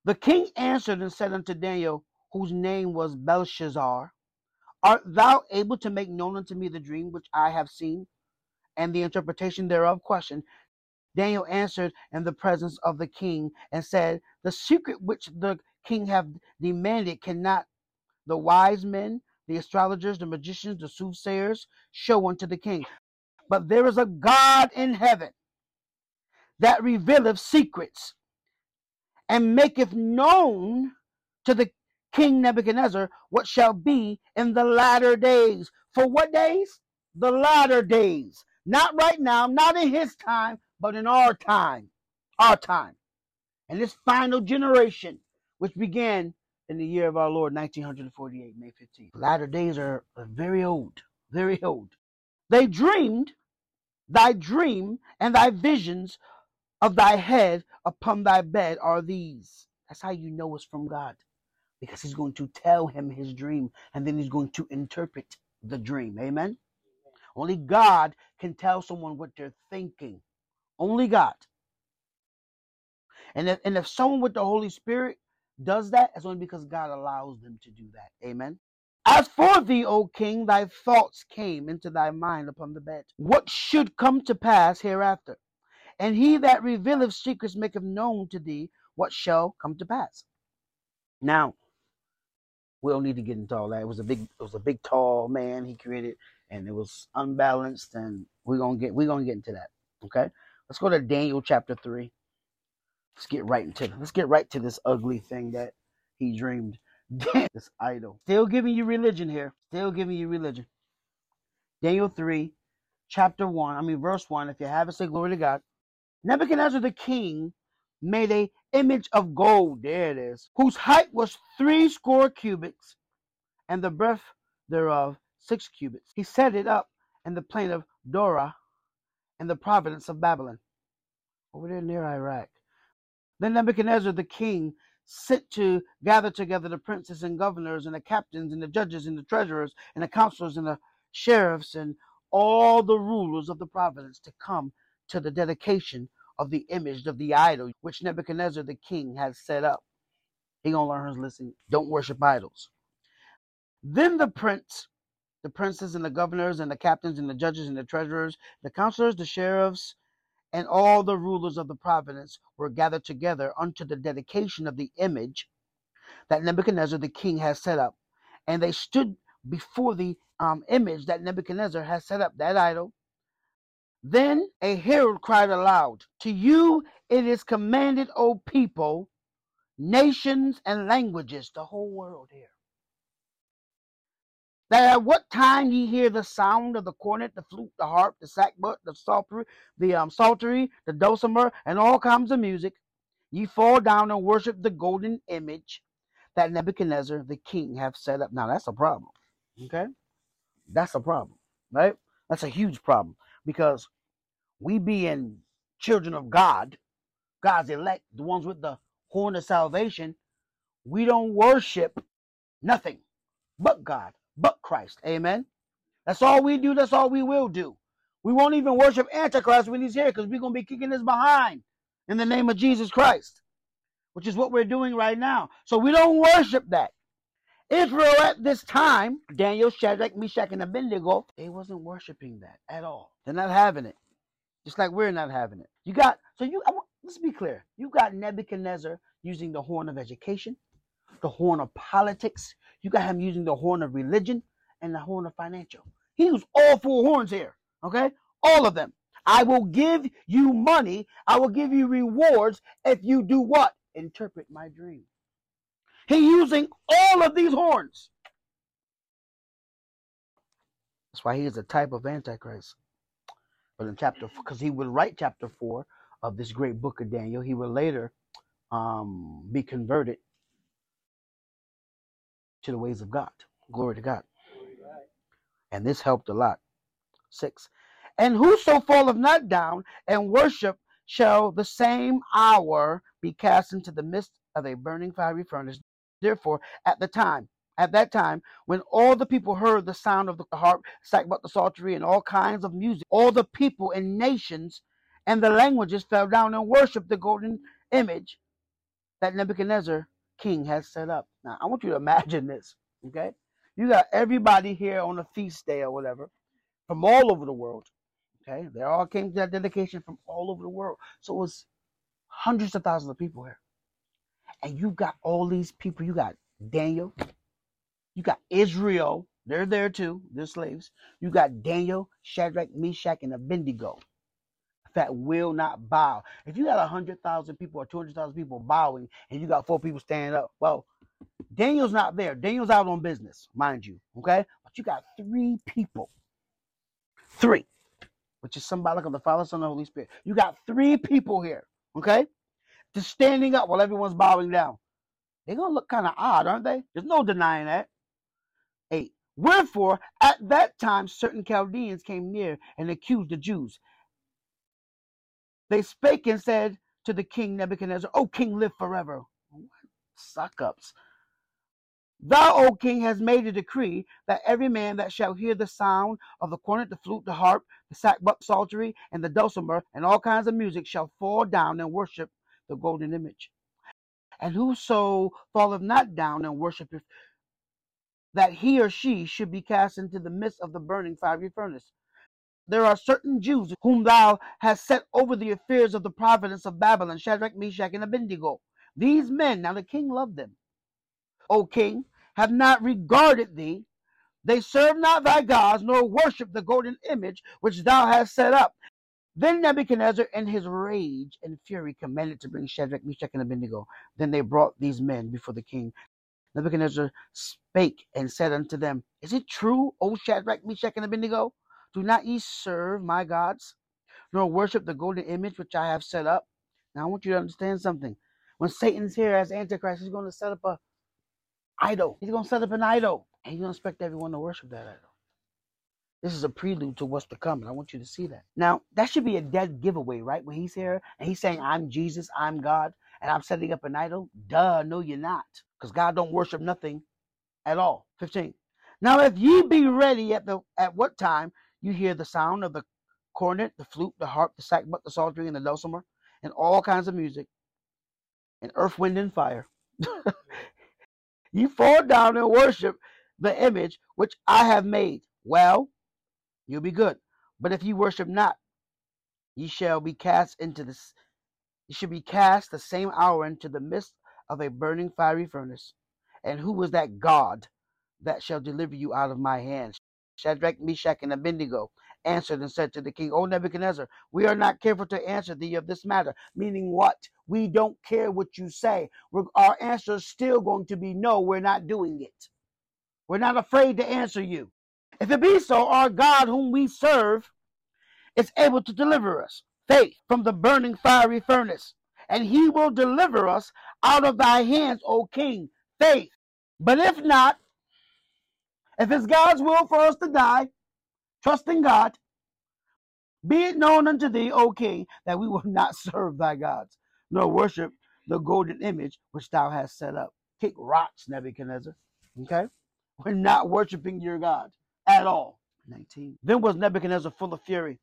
The king answered and said unto Daniel, whose name was Belshazzar, Art thou able to make known unto me the dream which I have seen, and the interpretation thereof? Question. Daniel answered in the presence of the king and said, The secret which the king have demanded cannot the wise men, the astrologers, the magicians, the soothsayers show unto the king. But there is a God in heaven that revealeth secrets and maketh known to the king Nebuchadnezzar what shall be in the latter days. For what days? The latter days. Not right now, not in his time, but in our time. Our time. And this final generation, which began in the year of our Lord, 1948, May 15th. Latter days are very old, very old. They dreamed thy dream and thy visions of thy head upon thy bed are these. That's how you know it's from God. Because he's going to tell him his dream and then he's going to interpret the dream. Amen. Only God can tell someone what they're thinking. Only God. And if, and if someone with the Holy Spirit does that, it's only because God allows them to do that. Amen. As for thee, O king, thy thoughts came into thy mind upon the bed. What should come to pass hereafter? And he that revealeth secrets maketh known to thee what shall come to pass. Now, we don't need to get into all that. It was a big, it was a big, tall man he created, and it was unbalanced. And we're gonna get, we're gonna get into that. Okay, let's go to Daniel chapter three. Let's get right into, it. let's get right to this ugly thing that he dreamed. this idol. Still giving you religion here. Still giving you religion. Daniel 3, chapter 1, I mean, verse 1. If you have it, say glory to God. Nebuchadnezzar the king made a image of gold, there it is, whose height was three score cubits, and the breadth thereof six cubits. He set it up in the plain of Dura in the province of Babylon, over there near Iraq. Then Nebuchadnezzar the king sent to gather together the princes and governors and the captains and the judges and the treasurers and the counselors and the sheriffs and all the rulers of the province to come to the dedication of the image of the idol which Nebuchadnezzar the king has set up. He gonna learn his lesson. Don't worship idols. Then the prince, the princes and the governors and the captains and the judges and the treasurers, the counselors, the sheriffs, and all the rulers of the province were gathered together unto the dedication of the image that Nebuchadnezzar the king has set up. And they stood before the um, image that Nebuchadnezzar has set up, that idol. Then a herald cried aloud, To you it is commanded, O people, nations, and languages, the whole world here that at what time ye hear the sound of the cornet, the flute, the harp, the sackbut, the psaltery, the um, psaltery, the dulcimer, and all kinds of music, ye fall down and worship the golden image that Nebuchadnezzar the king hath set up. Now that's a problem. Okay? That's a problem, right? That's a huge problem because we being children of God, God's elect, the ones with the horn of salvation, we don't worship nothing but God but Christ. Amen. That's all we do. That's all we will do. We won't even worship Antichrist when he's here because we're going to be kicking his behind in the name of Jesus Christ, which is what we're doing right now. So we don't worship that. Israel at this time, Daniel, Shadrach, Meshach, and Abednego, they wasn't worshiping that at all. They're not having it. Just like we're not having it. You got, so you, let's be clear. You got Nebuchadnezzar using the horn of education, the horn of politics, you got him using the horn of religion and the horn of financial. He used all four horns here. Okay? All of them. I will give you money. I will give you rewards if you do what? Interpret my dream. He using all of these horns. That's why he is a type of Antichrist. In chapter, because he would write chapter four of this great book of Daniel, he would later um, be converted to the ways of God. Glory to God. And this helped a lot. Six. And whoso falleth not down and worship shall the same hour be cast into the midst of a burning fiery furnace. Therefore, at the time, at that time, when all the people heard the sound of the harp, sackbut, the psaltery, and all kinds of music, all the people and nations and the languages fell down and worshipped the golden image that Nebuchadnezzar king has set up. Now, I want you to imagine this, okay? You got everybody here on a feast day or whatever from all over the world, okay? They all came to that dedication from all over the world. So it was hundreds of thousands of people here. And you got all these people. You got Daniel. You got Israel. They're there too. They're slaves. You got Daniel, Shadrach, Meshach, and Abednego that will not bow. If you got a hundred thousand people or two hundred thousand people bowing, and you got four people standing up, well, Daniel's not there. Daniel's out on business, mind you. Okay, but you got three people, three, which is symbolic of the Father, Son, and Holy Spirit. You got three people here. Okay, just standing up while everyone's bowing down. They're gonna look kind of odd, aren't they? There's no denying that. Wherefore, at that time, certain Chaldeans came near and accused the Jews, they spake and said to the king Nebuchadnezzar, O king, live forever. Suck ups. Thou, O king, hast made a decree that every man that shall hear the sound of the cornet, the flute, the harp, the sackbut, psaltery, and the dulcimer, and all kinds of music, shall fall down and worship the golden image. And whoso falleth not down and worshipeth, that he or she should be cast into the midst of the burning fiery furnace. There are certain Jews whom thou hast set over the affairs of the province of Babylon, Shadrach, Meshach, and Abednego. These men, now the king loved them, O king, have not regarded thee. They serve not thy gods, nor worship the golden image which thou hast set up. Then Nebuchadnezzar, in his rage and fury, commanded to bring Shadrach, Meshach, and Abednego. Then they brought these men before the king. Nebuchadnezzar spake and said unto them, Is it true, O Shadrach, Meshach, and Abednego? Do not ye serve my gods, nor worship the golden image which I have set up? Now I want you to understand something. When Satan's here as Antichrist, he's going to set up a idol. He's going to set up an idol. And he's going to expect everyone to worship that idol. This is a prelude to what's to come, and I want you to see that. Now, that should be a dead giveaway, right? When he's here and he's saying, I'm Jesus, I'm God, and I'm setting up an idol. Duh, no, you're not. Because God don't worship nothing at all. 15. Now, if ye be ready at the at what time you hear the sound of the cornet, the flute, the harp, the sackbut, the psaltery, and the dulcimer, and all kinds of music, and earth, wind, and fire, you fall down and worship the image which I have made. Well, you'll be good. But if you worship not, ye shall be cast into this. You should be cast the same hour into the midst of a burning fiery furnace. And who is that God that shall deliver you out of my hands? Shadrach, Meshach, and Abednego answered and said to the king, O Nebuchadnezzar, we are not careful to answer thee of this matter. Meaning what? We don't care what you say. We're, our answer is still going to be no, we're not doing it. We're not afraid to answer you. If it be so, our God whom we serve is able to deliver us, faith, from the burning fiery furnace. And he will deliver us out of thy hands, O king, faith. But if not, if it's God's will for us to die, trusting God, be it known unto thee, O king, that we will not serve thy gods, nor worship the golden image which thou hast set up. Kick rocks, Nebuchadnezzar. Okay? We're not worshiping your God at all. 19. Then was Nebuchadnezzar full of fury,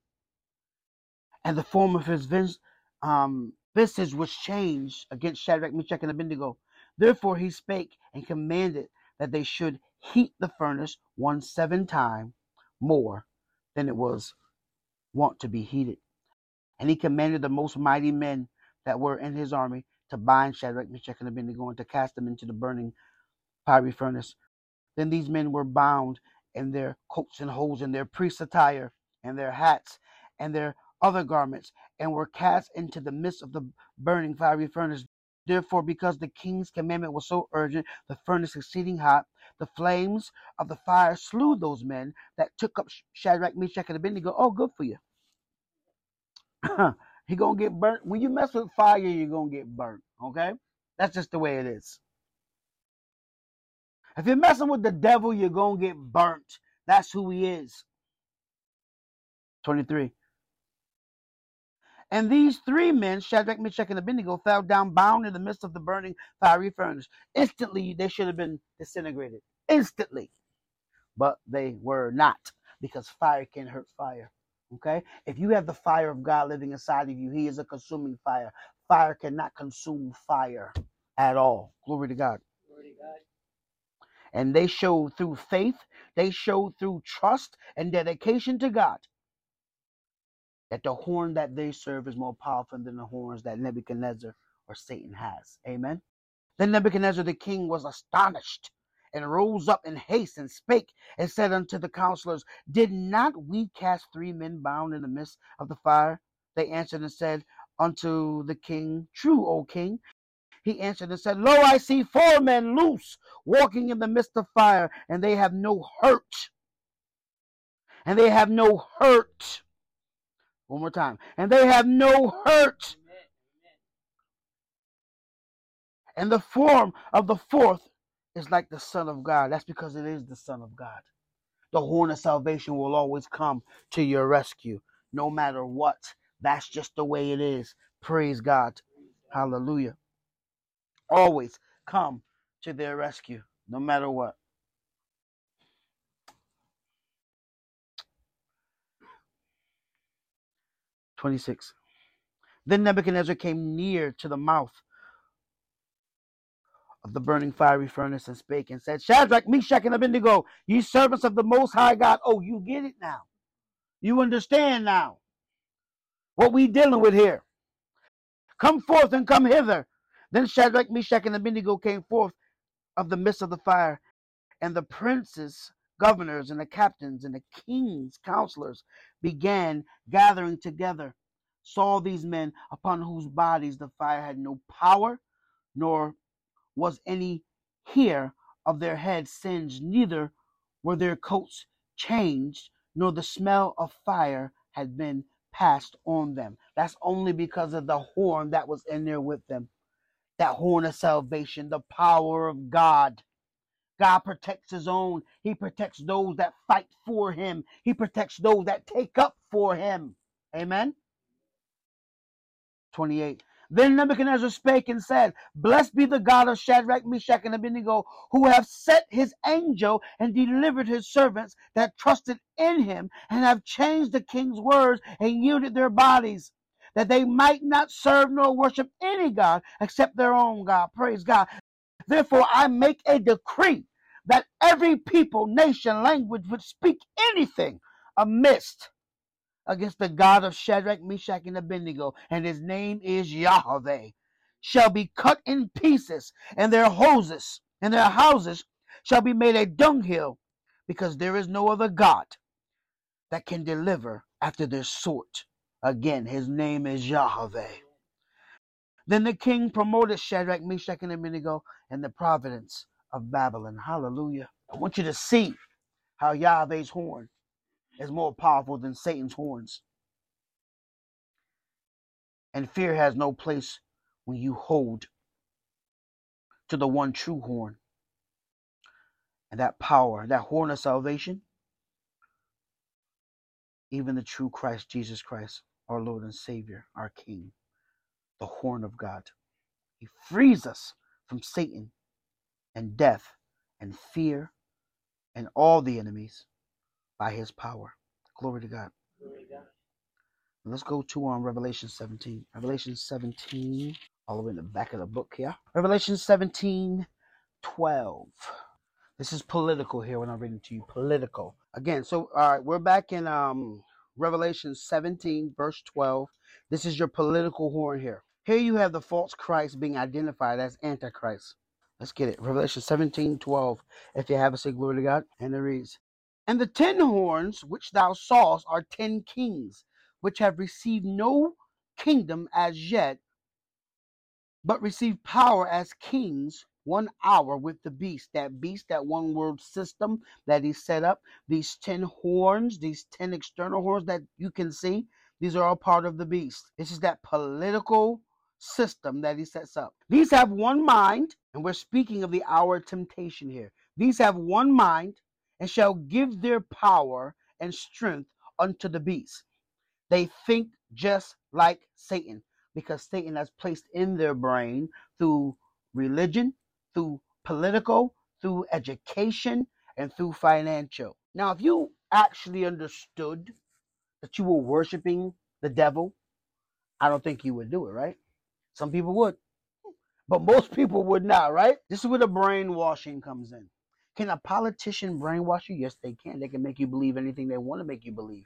and the form of his vis- um, visage was changed against Shadrach, Meshach, and Abednego. Therefore he spake and commanded that they should heat the furnace one seven time more than it was wont to be heated. And he commanded the most mighty men that were in his army to bind Shadrach, Meshach, and Abednego and to cast them into the burning fiery furnace. Then these men were bound in their coats and hose and their priest's attire and their hats and their other garments and were cast into the midst of the burning fiery furnace. Therefore, because the king's commandment was so urgent, the furnace exceeding hot, the flames of the fire slew those men that took up Shadrach, Meshach, and Abednego. Oh, good for you. he gonna get burnt. When you mess with fire, you're gonna get burnt. Okay, that's just the way it is. If you're messing with the devil, you're gonna get burnt. That's who he is. 23. And these three men, Shadrach, Meshach, and Abednego, fell down bound in the midst of the burning fiery furnace. Instantly, they should have been disintegrated. Instantly. But they were not, because fire can hurt fire. Okay? If you have the fire of God living inside of you, He is a consuming fire. Fire cannot consume fire at all. Glory to God. Glory to God. And they showed through faith, they showed through trust and dedication to God that the horn that they serve is more powerful than the horns that Nebuchadnezzar or Satan has. Amen. Then Nebuchadnezzar the king was astonished and rose up in haste and spake and said unto the counselors, Did not we cast three men bound in the midst of the fire? They answered and said unto the king, True, O king. He answered and said, Lo, I see four men loose, walking in the midst of fire, and they have no hurt. And they have no hurt. One more time. And they have no hurt. And the form of the fourth is like the Son of God. That's because it is the Son of God. The horn of salvation will always come to your rescue, no matter what. That's just the way it is. Praise God. Hallelujah. Always come to their rescue. no matter what. Twenty-six. Then Nebuchadnezzar came near to the mouth of the burning fiery furnace and spake and said, Shadrach, Meshach, and Abednego, ye servants of the Most High God. Oh, you get it now. You understand now what we dealing with here. Come forth and come hither. Then Shadrach, Meshach, and Abednego came forth of the midst of the fire, and the princes, governors, and the captains, and the king's counselors began gathering together. Saw these men upon whose bodies the fire had no power, nor was any hair of their heads singed, neither were their coats changed, nor the smell of fire had been passed on them. That's only because of the horn that was in there with them. That horn of salvation, the power of God. God protects his own. He protects those that fight for him. He protects those that take up for him. Amen. 28. Then Nebuchadnezzar spake and said, Blessed be the God of Shadrach, Meshach, and Abednego, who have set his angel and delivered his servants that trusted in him, and have changed the king's words and yielded their bodies, that they might not serve nor worship any God except their own God. Praise God. Therefore, I make a decree that every people, nation, language would speak anything amiss against the God of Shadrach, Meshach, and Abednego, and his name is Yahweh, shall be cut in pieces, and their houses and their houses shall be made a dunghill, because there is no other God that can deliver after their sort. Again, his name is Yahweh. Then the king promoted Shadrach, Meshach, and Abednego in the providence of Babylon. Hallelujah. I want you to see how Yahweh's horn is more powerful than Satan's horns. And fear has no place when you hold to the one true horn. And that power, that horn of salvation, even the true Christ, Jesus Christ, our Lord and Savior, our King, the horn of God. He frees us from Satan and death and fear and all the enemies by his power. Glory to God. Glory to God. Let's go to um, Revelation 17. Revelation 17, all the way in the back of the book here. Revelation 17, 12. This is political here when I'm reading to you. Political. Again, so all right, we're back in um Revelation 17, verse 12. This is your political horn here. Here you have the false Christ being identified as Antichrist. Let's get it. Revelation 17, 12. If you have a say glory to God. And it reads, And the ten horns which thou sawest are ten kings, which have received no kingdom as yet, but receive power as kings one hour with the beast. That beast, that one world system that he set up, these 10 horns, these 10 external horns that you can see, these are all part of the beast. This is that political system that he sets up. These have one mind, and we're speaking of the hour of temptation here. These have one mind and shall give their power and strength unto the beast. They think just like Satan because Satan has placed in their brain through religion, through political, through education, and through financial. Now, if you actually understood that you were worshiping the devil, I don't think you would do it, right? Some people would, but most people would not, right? This is where the brainwashing comes in. Can a politician brainwash you? Yes, they can. They can make you believe anything they want to make you believe.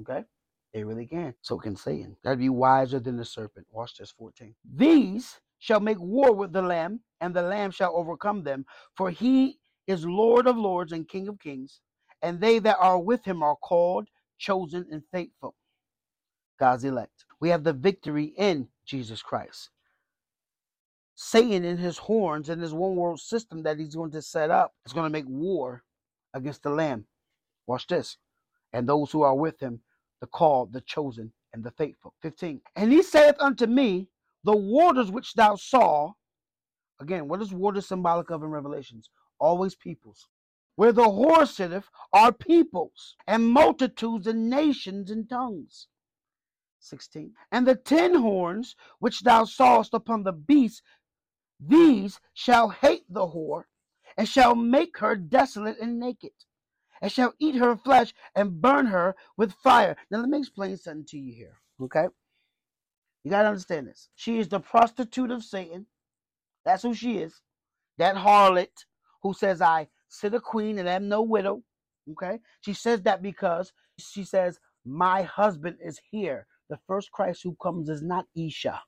Okay? They really can. So can Satan. Gotta be wiser than the serpent. Watch this 14. These shall make war with the Lamb, and the Lamb shall overcome them. For he is Lord of lords and King of kings, and they that are with him are called, chosen, and faithful. God's elect. We have the victory in Jesus Christ. Satan and his horns and his one world system that he's going to set up is going to make war against the Lamb. Watch this. And those who are with him, the called, the chosen, and the faithful. 15. And he saith unto me, The waters which thou saw, again, what is water symbolic of in Revelations? Always peoples. Where the whore sitteth are peoples, and multitudes, and nations, and tongues. 16. And the ten horns which thou sawest upon the beast, these shall hate the whore, and shall make her desolate and naked, and shall eat her flesh and burn her with fire. Now, let me explain something to you here, okay? You got to understand this. She is the prostitute of Satan. That's who she is. That harlot who says, I sit a queen and am no widow. Okay? She says that because she says, My husband is here. The first Christ who comes is not Isha.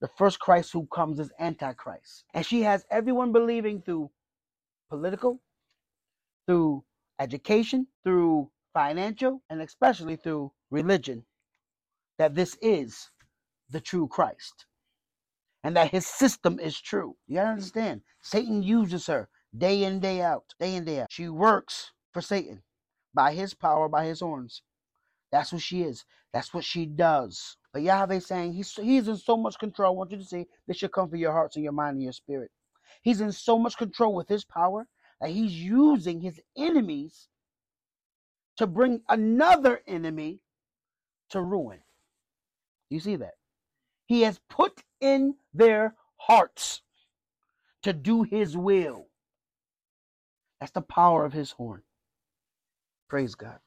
The first Christ who comes is Antichrist. And she has everyone believing through political, through education, through financial, and especially through religion that this is the true Christ and that his system is true. You gotta understand, Satan uses her day in, day out, day in, day out. She works for Satan by his power, by his horns. That's what she is. That's what she does. But Yahweh saying he's he's in so much control. I want you to see this should come for your hearts and your mind and your spirit. He's in so much control with his power that he's using his enemies to bring another enemy to ruin. You see that? He has put in their hearts to do his will. That's the power of his horn. Praise God.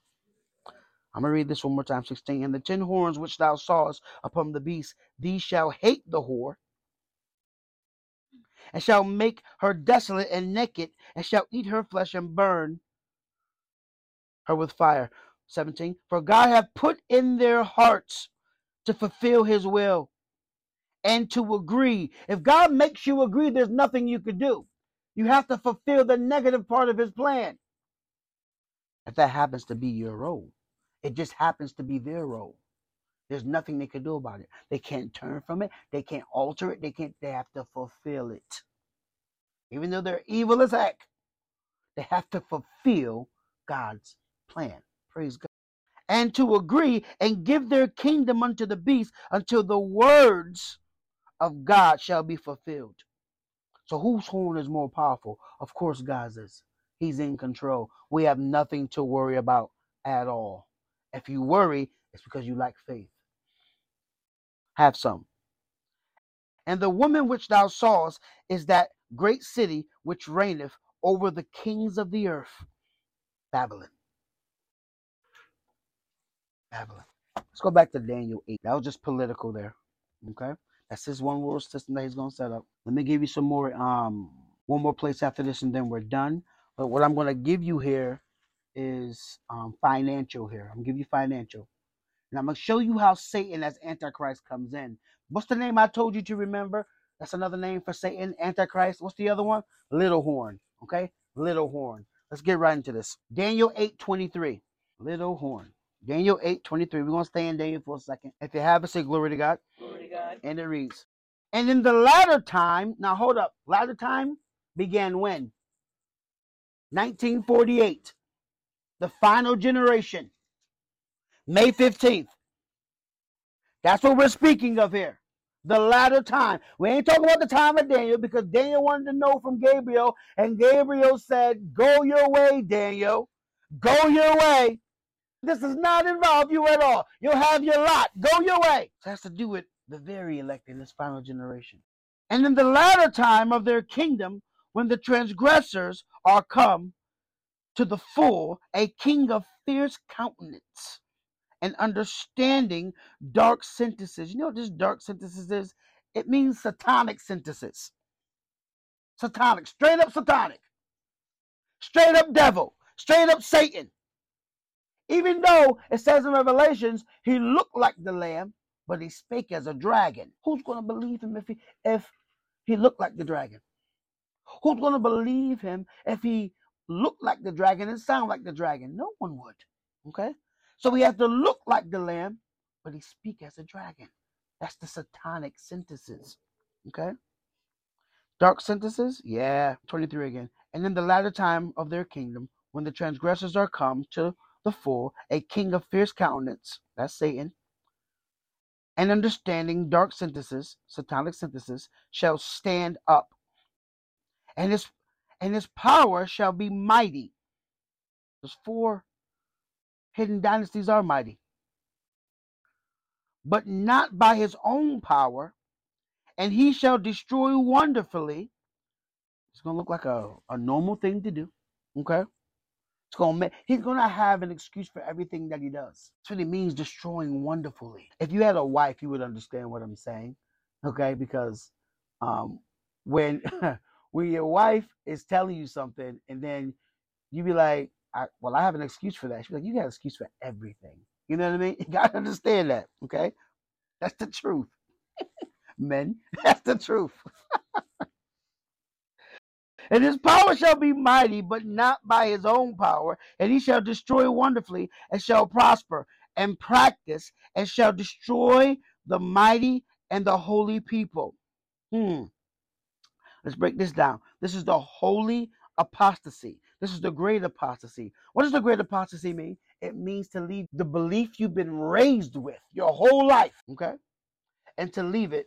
I'm going to read this one more time 16. And the ten horns which thou sawest upon the beast, these shall hate the whore, and shall make her desolate and naked, and shall eat her flesh and burn her with fire. 17. For God hath put in their hearts to fulfill his will and to agree. If God makes you agree, there's nothing you can do. You have to fulfill the negative part of his plan. If that happens to be your role, it just happens to be their role. There's nothing they can do about it. They can't turn from it. They can't alter it. They can't. They have to fulfill it. Even though they're evil as heck, they have to fulfill God's plan. Praise God. And to agree and give their kingdom unto the beast until the words of God shall be fulfilled. So whose horn is more powerful? Of course, God's is. He's in control. We have nothing to worry about at all. If you worry, it's because you lack faith. Have some. And the woman which thou sawest is that great city which reigneth over the kings of the earth, Babylon. Babylon. Let's go back to Daniel 8. That was just political there. Okay? That's his one world system that he's gonna set up. Let me give you some more um one more place after this and then we're done. But what I'm gonna give you here is um financial here. I'm gonna give you financial. And I'm gonna show you how Satan as Antichrist comes in. What's the name I told you to remember? That's another name for Satan, Antichrist. What's the other one? Little horn. Okay? Little horn. Let's get right into this. Daniel 8 23. Little horn. Daniel 8 23. We're gonna stay in Daniel for a second. If you have it, say glory to God. Glory to God. And it reads, And in the latter time, now hold up, latter time began when? 1948. The final generation. May 15th. That's what we're speaking of here. The latter time. We ain't talking about the time of Daniel because Daniel wanted to know from Gabriel, and Gabriel said, Go your way, Daniel. Go your way. This does not involve you at all. You'll have your lot. Go your way. It has to do with the very elect in this final generation. And in the latter time of their kingdom, when the transgressors are come to the full, a king of fierce countenance and understanding dark synthesis. You know what this dark synthesis is? It means satanic synthesis. Satanic, straight up satanic, straight up devil, straight up Satan. Even though it says in Revelations, he looked like the lamb, but he spake as a dragon. Who's going to believe him if he if he looked like the dragon? Who's going to believe him if he looked like the dragon and sound like the dragon? No one would. Okay? So he has to look like the lamb, but he speak as a dragon. That's the satanic synthesis. Okay? Dark synthesis? Yeah, 23 again. And in the latter time of their kingdom, when the transgressors are come to the full, a king of fierce countenance, that's Satan, and understanding dark synthesis, satanic synthesis, shall stand up. And his and his power shall be mighty. There's four hidden dynasties are mighty. But not by his own power, and he shall destroy wonderfully. Let's gonna look like a, a normal thing to do. Okay? It's gonna make he's gonna have an excuse for everything that he does. That's what means destroying wonderfully. If you had a wife, you would understand what I'm saying. Okay, because um when when your wife is telling you something and then you be like, I, well, I have an excuse for that. She's like, you got an excuse for everything. You know what I mean? You gotta understand that. Okay? That's the truth. Men, that's the truth. And his power shall be mighty, but not by his own power. And he shall destroy wonderfully, and shall prosper, and practice, and shall destroy the mighty and the holy people. Hmm. Let's break this down. This is the holy apostasy. This is the great apostasy. What does the great apostasy mean? It means to leave the belief you've been raised with your whole life, okay? And to leave it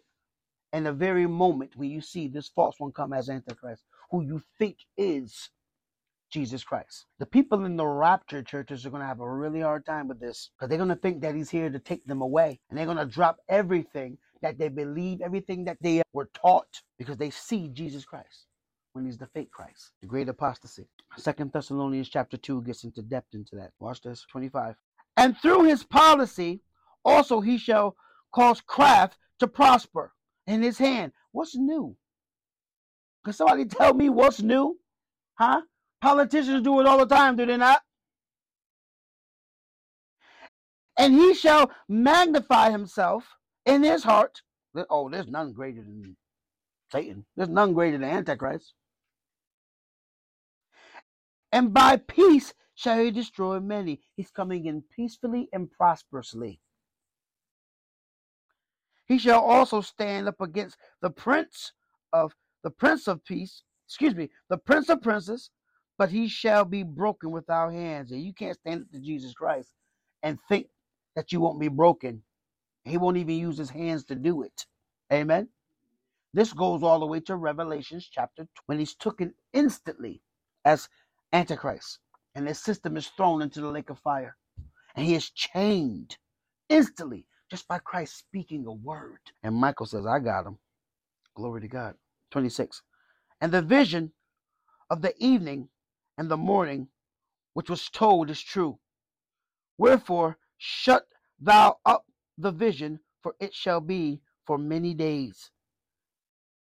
in the very moment when you see this false one come as Antichrist, who you think is Jesus Christ. The people in the rapture churches are going to have a really hard time with this because they're going to think that he's here to take them away. And they're going to drop everything that they believe, everything that they were taught because they see Jesus Christ when he's the fake Christ, the great apostasy. Second Thessalonians chapter 2 gets into depth into that. Watch this, 25. And through his policy also he shall cause craft to prosper in his hand. What's new? Can somebody tell me what's new? Huh? Politicians do it all the time, do they not? And he shall magnify himself in his heart. Oh, there's none greater than Satan. There's none greater than Antichrist. And by peace shall he destroy many. He's coming in peacefully and prosperously. He shall also stand up against the prince of the prince of peace, excuse me, the prince of princes, but he shall be broken with our hands. And you can't stand up to Jesus Christ and think that you won't be broken. He won't even use his hands to do it. Amen. This goes all the way to Revelations chapter 20, when he's taken instantly as Antichrist, and his system is thrown into the lake of fire, and he is chained instantly just by Christ speaking a word. And Michael says, I got him. Glory to God. 26. And the vision of the evening and the morning which was told is true. Wherefore, shut thou up the vision, for it shall be for many days.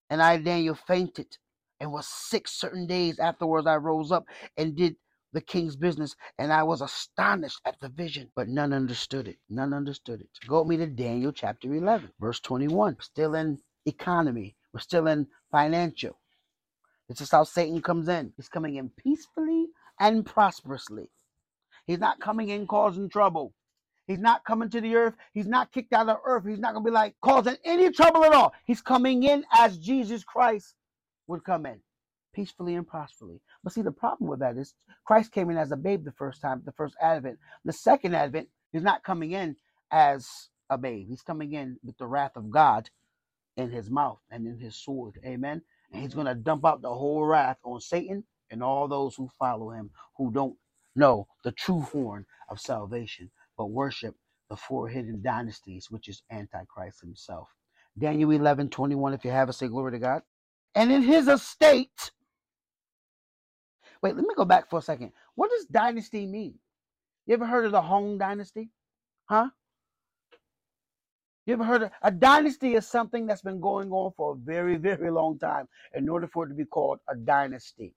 And I, Daniel, fainted and was sick certain days. Afterwards, I rose up and did the king's business, and I was astonished at the vision, but none understood it. None understood it. Go with me to Daniel chapter 11, verse 21. Still in economy, we're still in financial. This is how Satan comes in. He's coming in peacefully and prosperously. He's not coming in causing trouble. He's not coming to the earth. He's not kicked out of earth. He's not going to be like causing any trouble at all. He's coming in as Jesus Christ would come in, peacefully and prosperously. But see, the problem with that is Christ came in as a babe the first time, the first advent. The second advent, he's not coming in as a babe. He's coming in with the wrath of God in his mouth and in his sword. Amen. And he's going to dump out the whole wrath on Satan and all those who follow him who don't know the true horn of salvation, but worship the four hidden dynasties, which is Antichrist himself. Daniel 11 21, if you have it, say glory to God. And in his estate, wait, let me go back for a second. What does dynasty mean? You ever heard of the Hong dynasty? Huh? You ever heard of a dynasty is something that's been going on for a very, very long time in order for it to be called a dynasty.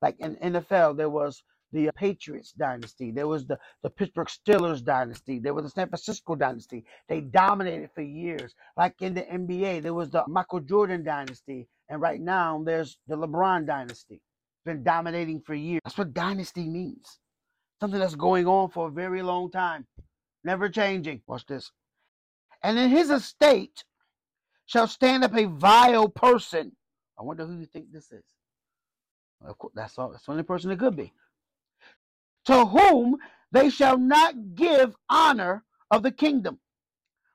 Like in NFL, there was the uh, Patriots dynasty, there was the, the Pittsburgh Steelers dynasty, there was the San Francisco dynasty. They dominated for years. Like in the NBA, there was the Michael Jordan dynasty, and right now there's the LeBron dynasty. Been dominating for years. That's what dynasty means. Something that's going on for a very long time, never changing. Watch this. And in his estate shall stand up a vile person. I wonder who you think this is. Of course, that's all. That's the only person it could be. To whom they shall not give honor of the kingdom,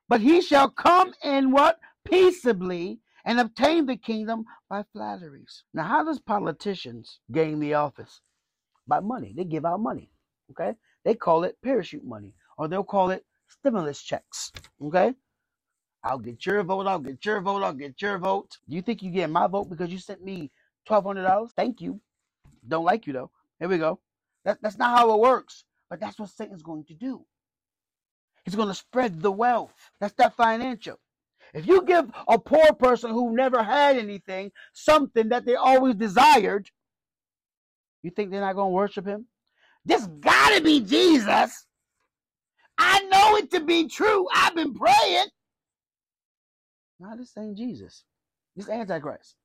but he shall come in what peaceably and obtain the kingdom by flatteries. Now, how does politicians gain the office? By money. They give out money. Okay, they call it parachute money, or they'll call it stimulus checks. Okay? I'll get your vote, I'll get your vote, I'll get your vote. Do you think you get my vote because you sent me Twelve hundred dollars. Thank you. Don't like you though. Here we go. That, that's not how it works. But that's what Satan's going to do. He's going to spread the wealth. That's that financial. If you give a poor person who never had anything something that they always desired, you think they're not going to worship him? This got to be Jesus. I know it to be true. I've been praying. No, this ain't Jesus. This Antichrist.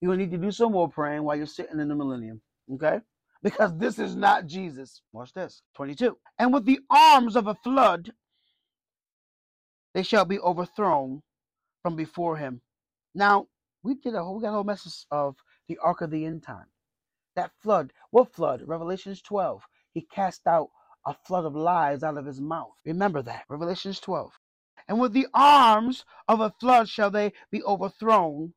You're going to need to do some more praying while you're sitting in the millennium. Okay? Because this is not Jesus. Watch this. 22. And with the arms of a flood, they shall be overthrown from before him. Now, we did a whole, we got a whole message of the ark of the end time. That flood, what flood? Revelations 12. He cast out a flood of lies out of his mouth. Remember that. Revelations 12. And with the arms of a flood shall they be overthrown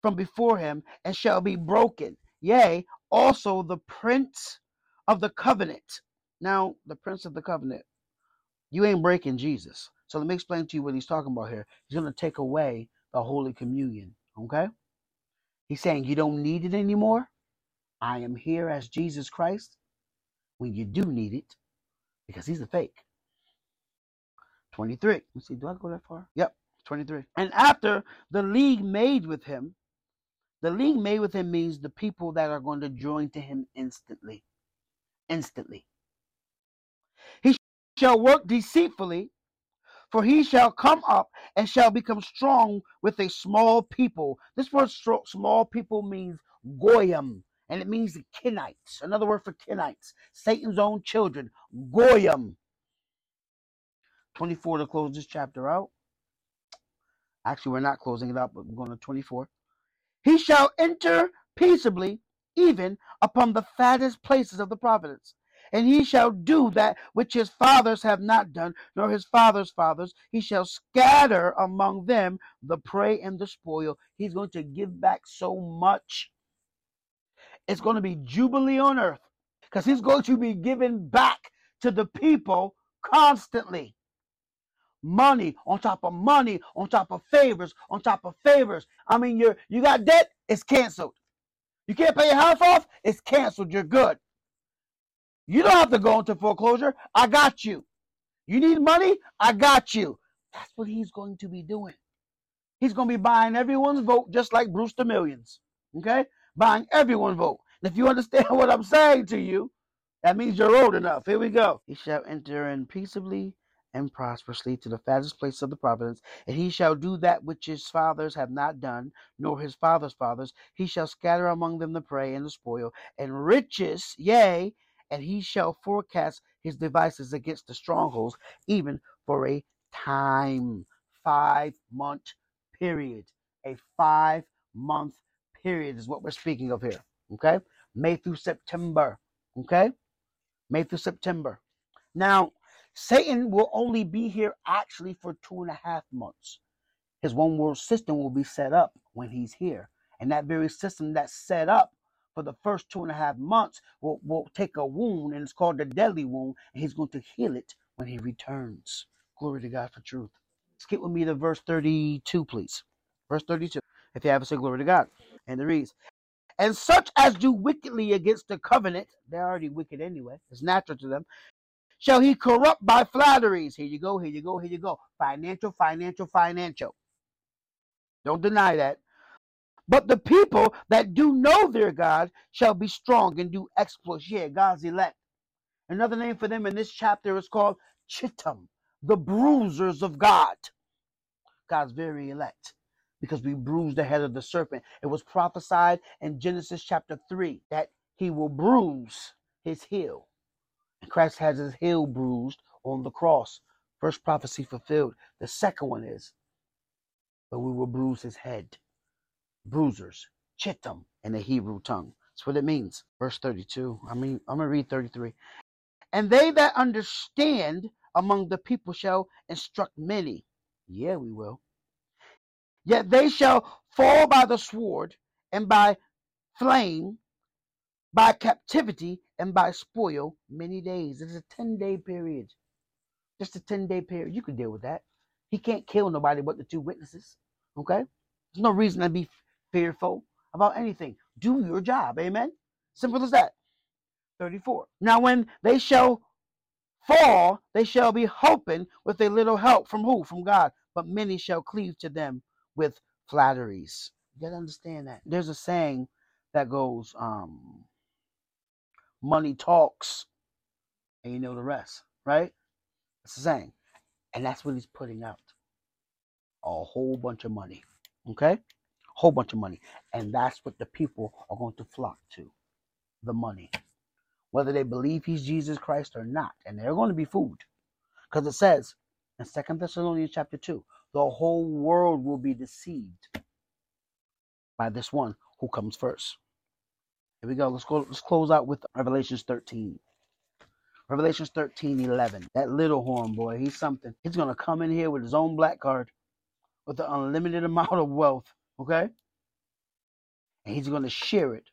from before him, and shall be broken. Yea, also the prince of the covenant. Now, the prince of the covenant, you ain't breaking Jesus. So let me explain to you what he's talking about here. He's going to take away the Holy Communion. Okay? He's saying you don't need it anymore. I am here as Jesus Christ when you do need it because he's a fake. 23. Let's see, do I go that far? Yep, 23. And after the league made with him, the league made with him means the people that are going to join to him instantly. Instantly. He shall work deceitfully, for he shall come up and shall become strong with a small people. This word small people means goyim, and it means the Kenites. Another word for Kenites, Satan's own children, goyim. 24 to close this chapter out. Actually, we're not closing it up, but we're going to 24. He shall enter peaceably, even upon the fattest places of the providence. And he shall do that which his fathers have not done, nor his fathers' fathers. He shall scatter among them the prey and the spoil. He's going to give back so much. It's going to be jubilee on earth because he's going to be giving back to the people constantly money on top of money on top of favors on top of favors. I mean, you're you got debt, it's canceled. You can't pay your house off, it's canceled. You're good. You don't have to go into foreclosure. I got you. You need money? I got you. That's what he's going to be doing. He's going to be buying everyone's vote just like Brewster Millions. Okay? Buying everyone's vote. And if you understand what I'm saying to you, that means you're old enough. Here we go. He shall enter in peaceably and prosperously to the fattest place of the providence, and he shall do that which his fathers have not done, nor his fathers' fathers. He shall scatter among them the prey and the spoil, and riches, yea, and he shall forecast his devices against the strongholds, even for a time, five month period. A five month period is what we're speaking of here. Okay? May through September. Okay? May through September. Now, Satan will only be here actually for two and a half months. His one world system will be set up when he's here. And that very system that's set up for the first two and a half months will, will take a wound, and it's called the deadly wound, and he's going to heal it when he returns. Glory to God for truth. Skip with me to verse 32, please. Verse 32. If you have a say glory to God. And it reads, And such as do wickedly against the covenant, they're already wicked anyway, it's natural to them, shall he corrupt by flatteries. Here you go, here you go, here you go. Financial, financial, financial. Don't deny that. But the people that do know their God shall be strong and do exploits. Yeah, God's elect. Another name for them in this chapter is called Chittim, the bruisers of God. God's very elect because we bruised the head of the serpent. It was prophesied in Genesis chapter 3 that he will bruise his heel Christ has his heel bruised on the cross. First prophecy fulfilled. The second one is, but we will bruise his head. Bruisers, chittim in the Hebrew tongue. That's what it means. Verse 32. I mean, I'm going to read 33. And they that understand among the people shall instruct many. Yeah, we will. Yet they shall fall by the sword and by flame by captivity and by spoil many days. It's a 10 day period. Just a 10 day period. You can deal with that. He can't kill nobody but the two witnesses. Okay? There's no reason to be fearful. about anything. Do your job. Amen. Simple as that. 34. Now, when they shall fall, they shall be hoping with a little help from who? From God. But many shall cleave to them with flatteries. You gotta understand that. There's a saying that goes, um, money talks, and you know the rest, right? It's a saying. And that's what he's putting out. A whole bunch of money. Okay? Whole bunch of money. And that's what the people are going to flock to. The money. Whether they believe he's Jesus Christ or not. And they're going to be fooled. Because it says in Second Thessalonians chapter 2, the whole world will be deceived by this one who comes first. Here we go. Let's go. Let's close out with Revelations 13. Revelations 13, 11. That little horn boy, he's something. He's gonna come in here with his own black card, with an unlimited amount of wealth. Okay, and he's gonna share it,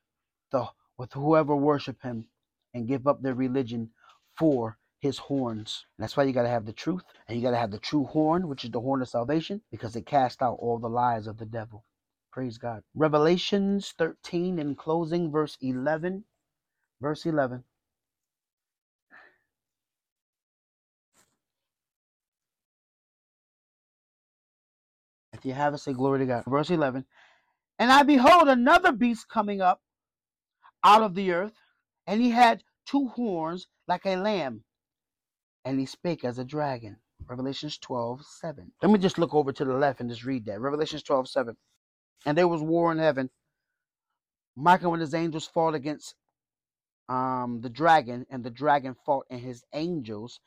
the with whoever worship him, and give up their religion for his horns. And that's why you got to have the truth, and you got to have the true horn, which is the horn of salvation, because it casts out all the lies of the devil. Praise God. Revelations 13 in closing, verse 11. Verse 11. If you have it, say glory to God. Verse 11. And I behold another beast coming up out of the earth, and he had two horns like a lamb, and he spake as a dragon. Revelations 12, 7. Let me just look over to the left and just read that. Revelations 12, 7. And there was war in heaven. Michael and his angels fought against um, the dragon, and the dragon fought and his angels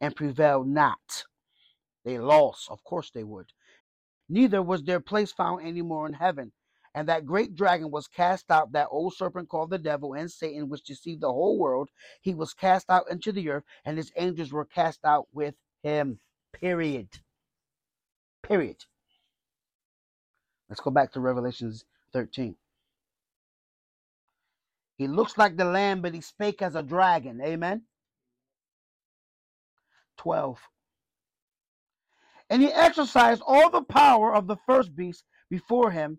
and prevailed not. They lost. Of course they would. Neither was their place found any more in heaven. And that great dragon was cast out, that old serpent called the devil and Satan, which deceived the whole world. He was cast out into the earth, and his angels were cast out with him. Period. Period. Let's go back to Revelations 13. He looks like the lamb, but he spake as a dragon. Amen. 12. And he exercised all the power of the first beast before him,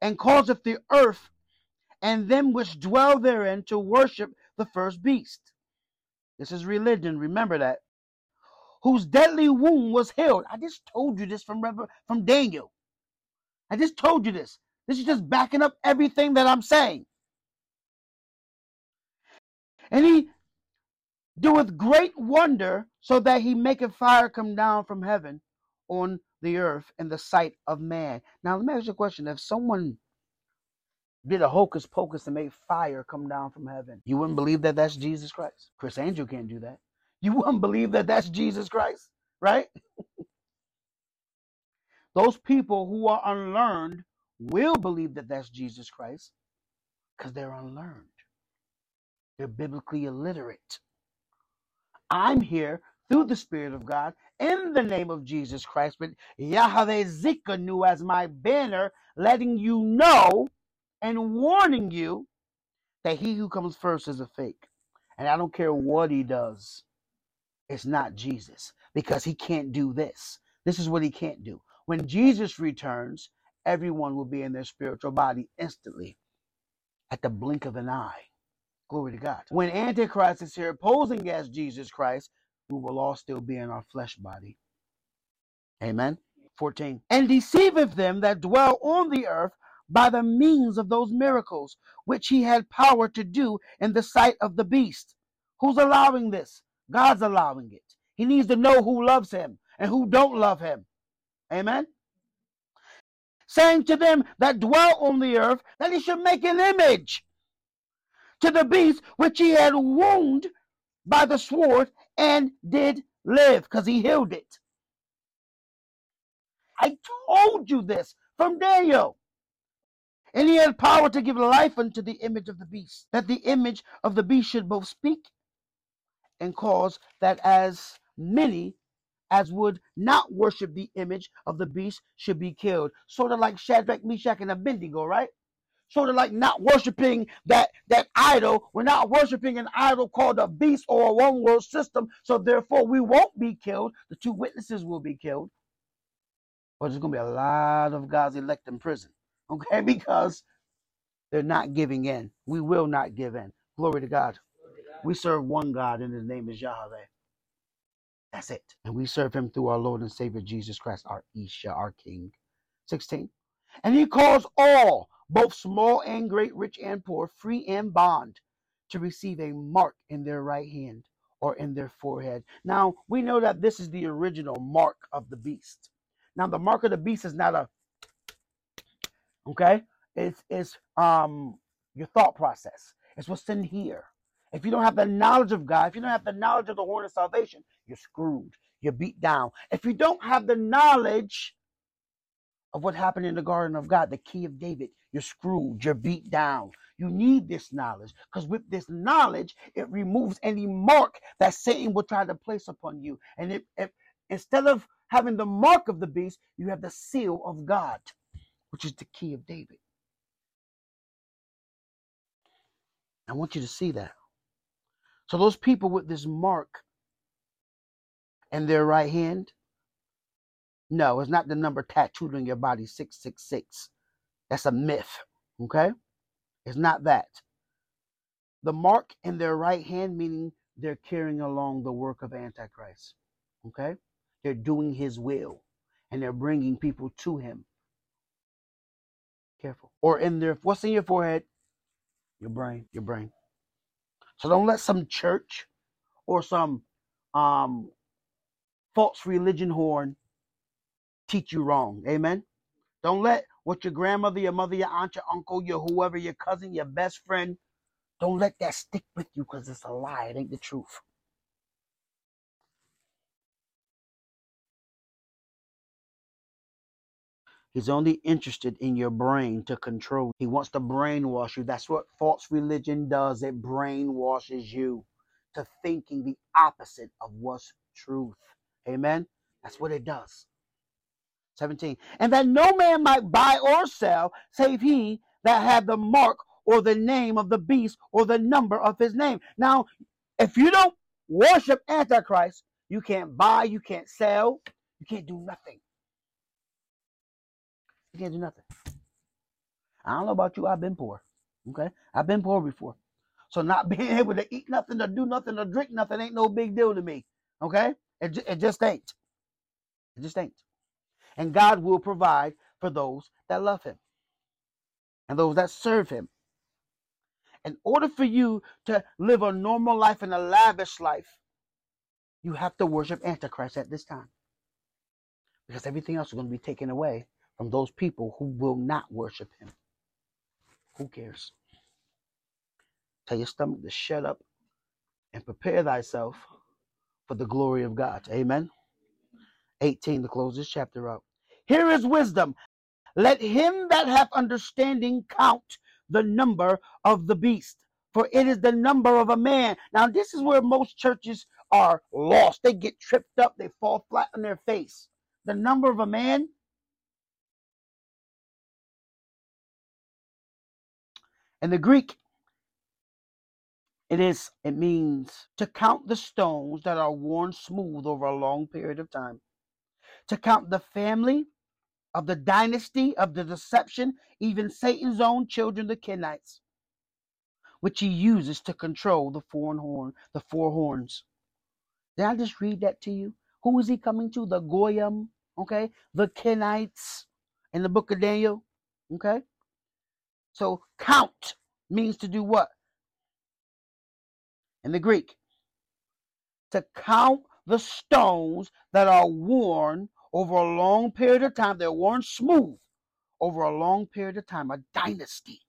and causeth the earth and them which dwell therein to worship the first beast. This is religion, remember that. Whose deadly wound was healed. I just told you this from from Daniel. I just told you this. This is just backing up everything that I'm saying. And he doeth great wonder, so that he maketh fire come down from heaven on the earth in the sight of man. Now, let me ask you a question. If someone did a hocus pocus and made fire come down from heaven, you wouldn't believe that that's Jesus Christ. Criss Angel can't do that. You wouldn't believe that that's Jesus Christ, right? Those people who are unlearned will believe that that's Jesus Christ because they're unlearned. They're biblically illiterate. I'm here through the Spirit of God in the name of Jesus Christ with Yahweh Zikanu as my banner, letting you know and warning you that he who comes first is a fake. And I don't care what he does, it's not Jesus because he can't do this. This is what he can't do. When Jesus returns, everyone will be in their spiritual body instantly at the blink of an eye. Glory to God. When Antichrist is here posing as Jesus Christ, we will all still be in our flesh body. Amen. 14. And deceiveth them that dwell on the earth by the means of those miracles which he had power to do in the sight of the beast. Who's allowing this? God's allowing it. He needs to know who loves him and who don't love him. Amen. Saying to them that dwell on the earth that he should make an image to the beast which he had wounded by the sword and did live because he healed it. I told you this from Daniel. And he had power to give life unto the image of the beast, that the image of the beast should both speak and cause that as many as would not worship the image of the beast should be killed. Sort of like Shadrach, Meshach, and Abednego, right? sort of like not worshiping that that idol. We're not worshiping an idol called a beast or a one world system. So therefore, we won't be killed. The two witnesses will be killed. But there's going to be a lot of God's elect in prison, okay? Because They're not giving in. We will not give in. Glory to God. We serve one God, and his name is Yahweh. That's it. And we serve him through our Lord and Savior Jesus Christ, our Isha, our King. 16. And he calls all, both small and great, rich and poor, free and bond, to receive a mark in their right hand or in their forehead. Now, we know that this is the original mark of the beast. Now, the mark of the beast is not a, okay? It's, it's um your thought process. It's what's in here. If you don't have the knowledge of God, if you don't have the knowledge of the horn of salvation, you're screwed. You're beat down. If you don't have the knowledge of what happened in the Garden of God, the key of David, you're screwed. You're beat down. You need this knowledge because with this knowledge, it removes any mark that Satan will try to place upon you. And if, instead of having the mark of the beast, you have the seal of God, which is the key of David. I want you to see that. So those people with this mark in their right hand, no, it's not the number tattooed on your body, 666. That's a myth. Okay? It's not that. The mark in their right hand, meaning they're carrying along the work of Antichrist. Okay? They're doing his will and they're bringing people to him. Careful. Or in their, what's in your forehead? Your brain. Your brain. So don't let some church or some um, false religion horn teach you wrong. Amen. Don't let what your grandmother, your mother, your aunt, your uncle, your whoever, your cousin, your best friend, don't let that stick with you because it's a lie. It ain't the truth. He's only interested in your brain to control. He wants to brainwash you. That's what false religion does. It brainwashes you to thinking the opposite of what's truth. Amen. That's what it does. 17. And that no man might buy or sell save he that had the mark or the name of the beast or the number of his name. Now, if you don't worship Antichrist, you can't buy, you can't sell, you can't do nothing. You can't do nothing. I don't know about you, I've been poor. Okay? I've been poor before. So not being able to eat nothing, or do nothing, or drink nothing ain't no big deal to me. Okay? It, it just ain't. It just ain't. And God will provide for those that love Him and those that serve Him. In order for you to live a normal life and a lavish life, you have to worship Antichrist at this time. Because everything else is going to be taken away from those people who will not worship Him. Who cares? Tell your stomach to shut up and prepare thyself for the glory of God. Amen. 18 to close this chapter out. Here is wisdom. Let him that hath understanding count the number of the beast, for it is the number of a man. Now, this is where most churches are lost. They get tripped up, they fall flat on their face. The number of a man. In the Greek, it is it means to count the stones that are worn smooth over a long period of time. To count the family of the dynasty of the deception, even Satan's own children, the Kenites, which he uses to control the four horn, the four horns. Did I just read that to you? Who is he coming to? The Goyim, okay? The Kenites in the book of Daniel, okay? So count means to do what? In the Greek, to count the stones that are worn over a long period of time. They're worn smooth over a long period of time, a dynasty.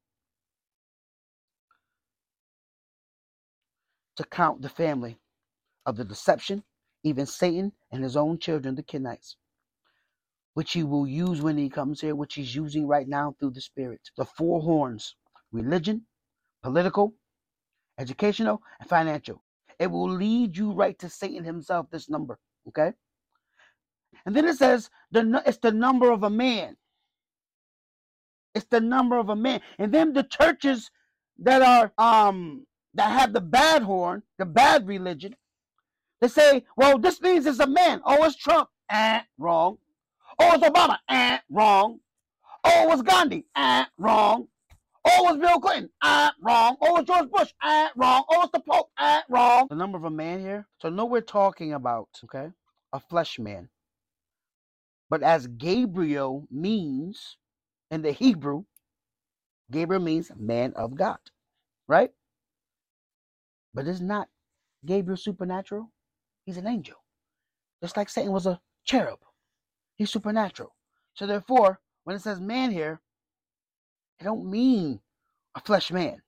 To count the family of the deception, even Satan and his own children, the Kenites, which he will use when he comes here, which he's using right now through the Spirit. The four horns religion, political, educational, and financial. It will lead you right to Satan himself, this number. Okay? And then it says the it's the number of a man. It's the number of a man. And then the churches that are um that have the bad horn, the bad religion, they say, well, this means it's a man. Oh, it's Trump. Eh, wrong. Oh, it's Obama. Eh, wrong. Oh, it was Gandhi. Eh, wrong. Oh, it's Bill Clinton. Ah, wrong. Oh, it's George Bush. Ah, wrong. Oh, the Pope. Ah, wrong. The number of a man here. So no, we're talking about okay, a flesh man. But as Gabriel means in the Hebrew, Gabriel means man of God, right? But it's not Gabriel supernatural. He's an angel. Just like Satan was a cherub. He's supernatural. So therefore, when it says man here, it don't mean a flesh man.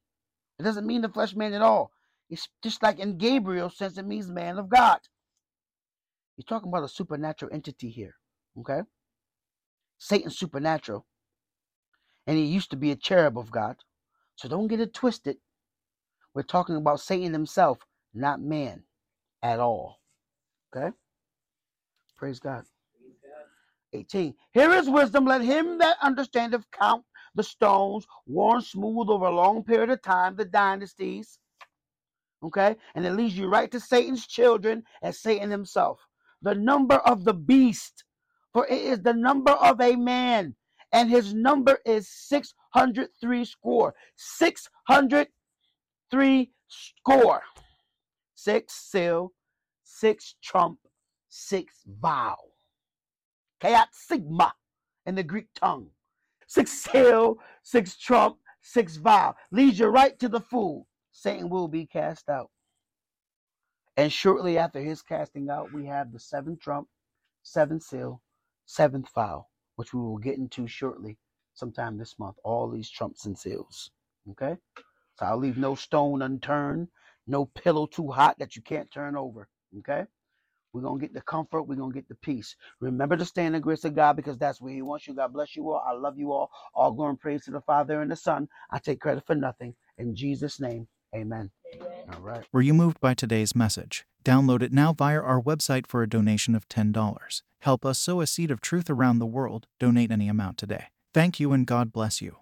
It doesn't mean the flesh man at all. It's just like in Gabriel sense it means man of God. He's talking about a supernatural entity here. Okay? Satan's supernatural. And he used to be a cherub of God. So don't get it twisted. We're talking about Satan himself, not man at all. Okay? Praise God. 18. Here is wisdom. Let him that understandeth count the stones, worn smooth over a long period of time, the dynasties. Okay? And it leads you right to Satan's children as Satan himself. The number of the beast, for it is the number of a man, and his number is 603 score. 603 score. Six seal, six trump, six vow. Kayat sigma in the Greek tongue. Six seal, six trump, six vow. Leads you right to the fool. Satan will be cast out. And shortly after his casting out, we have the seventh trump, seventh seal, seventh vow, which we will get into shortly, sometime this month. All these trumps and seals. Okay? So I'll leave no stone unturned, no pillow too hot that you can't turn over. Okay? We're going to get the comfort. We're going to get the peace. Remember to stand in the grace of God because that's where He wants you. God bless you all. I love you all. All glory and praise to the Father and the Son. I take credit for nothing. In Jesus' name, amen. All right. Were you moved by today's message? Download it now via our website for a donation of $10. Help us sow a seed of truth around the world. Donate any amount today. Thank you and God bless you.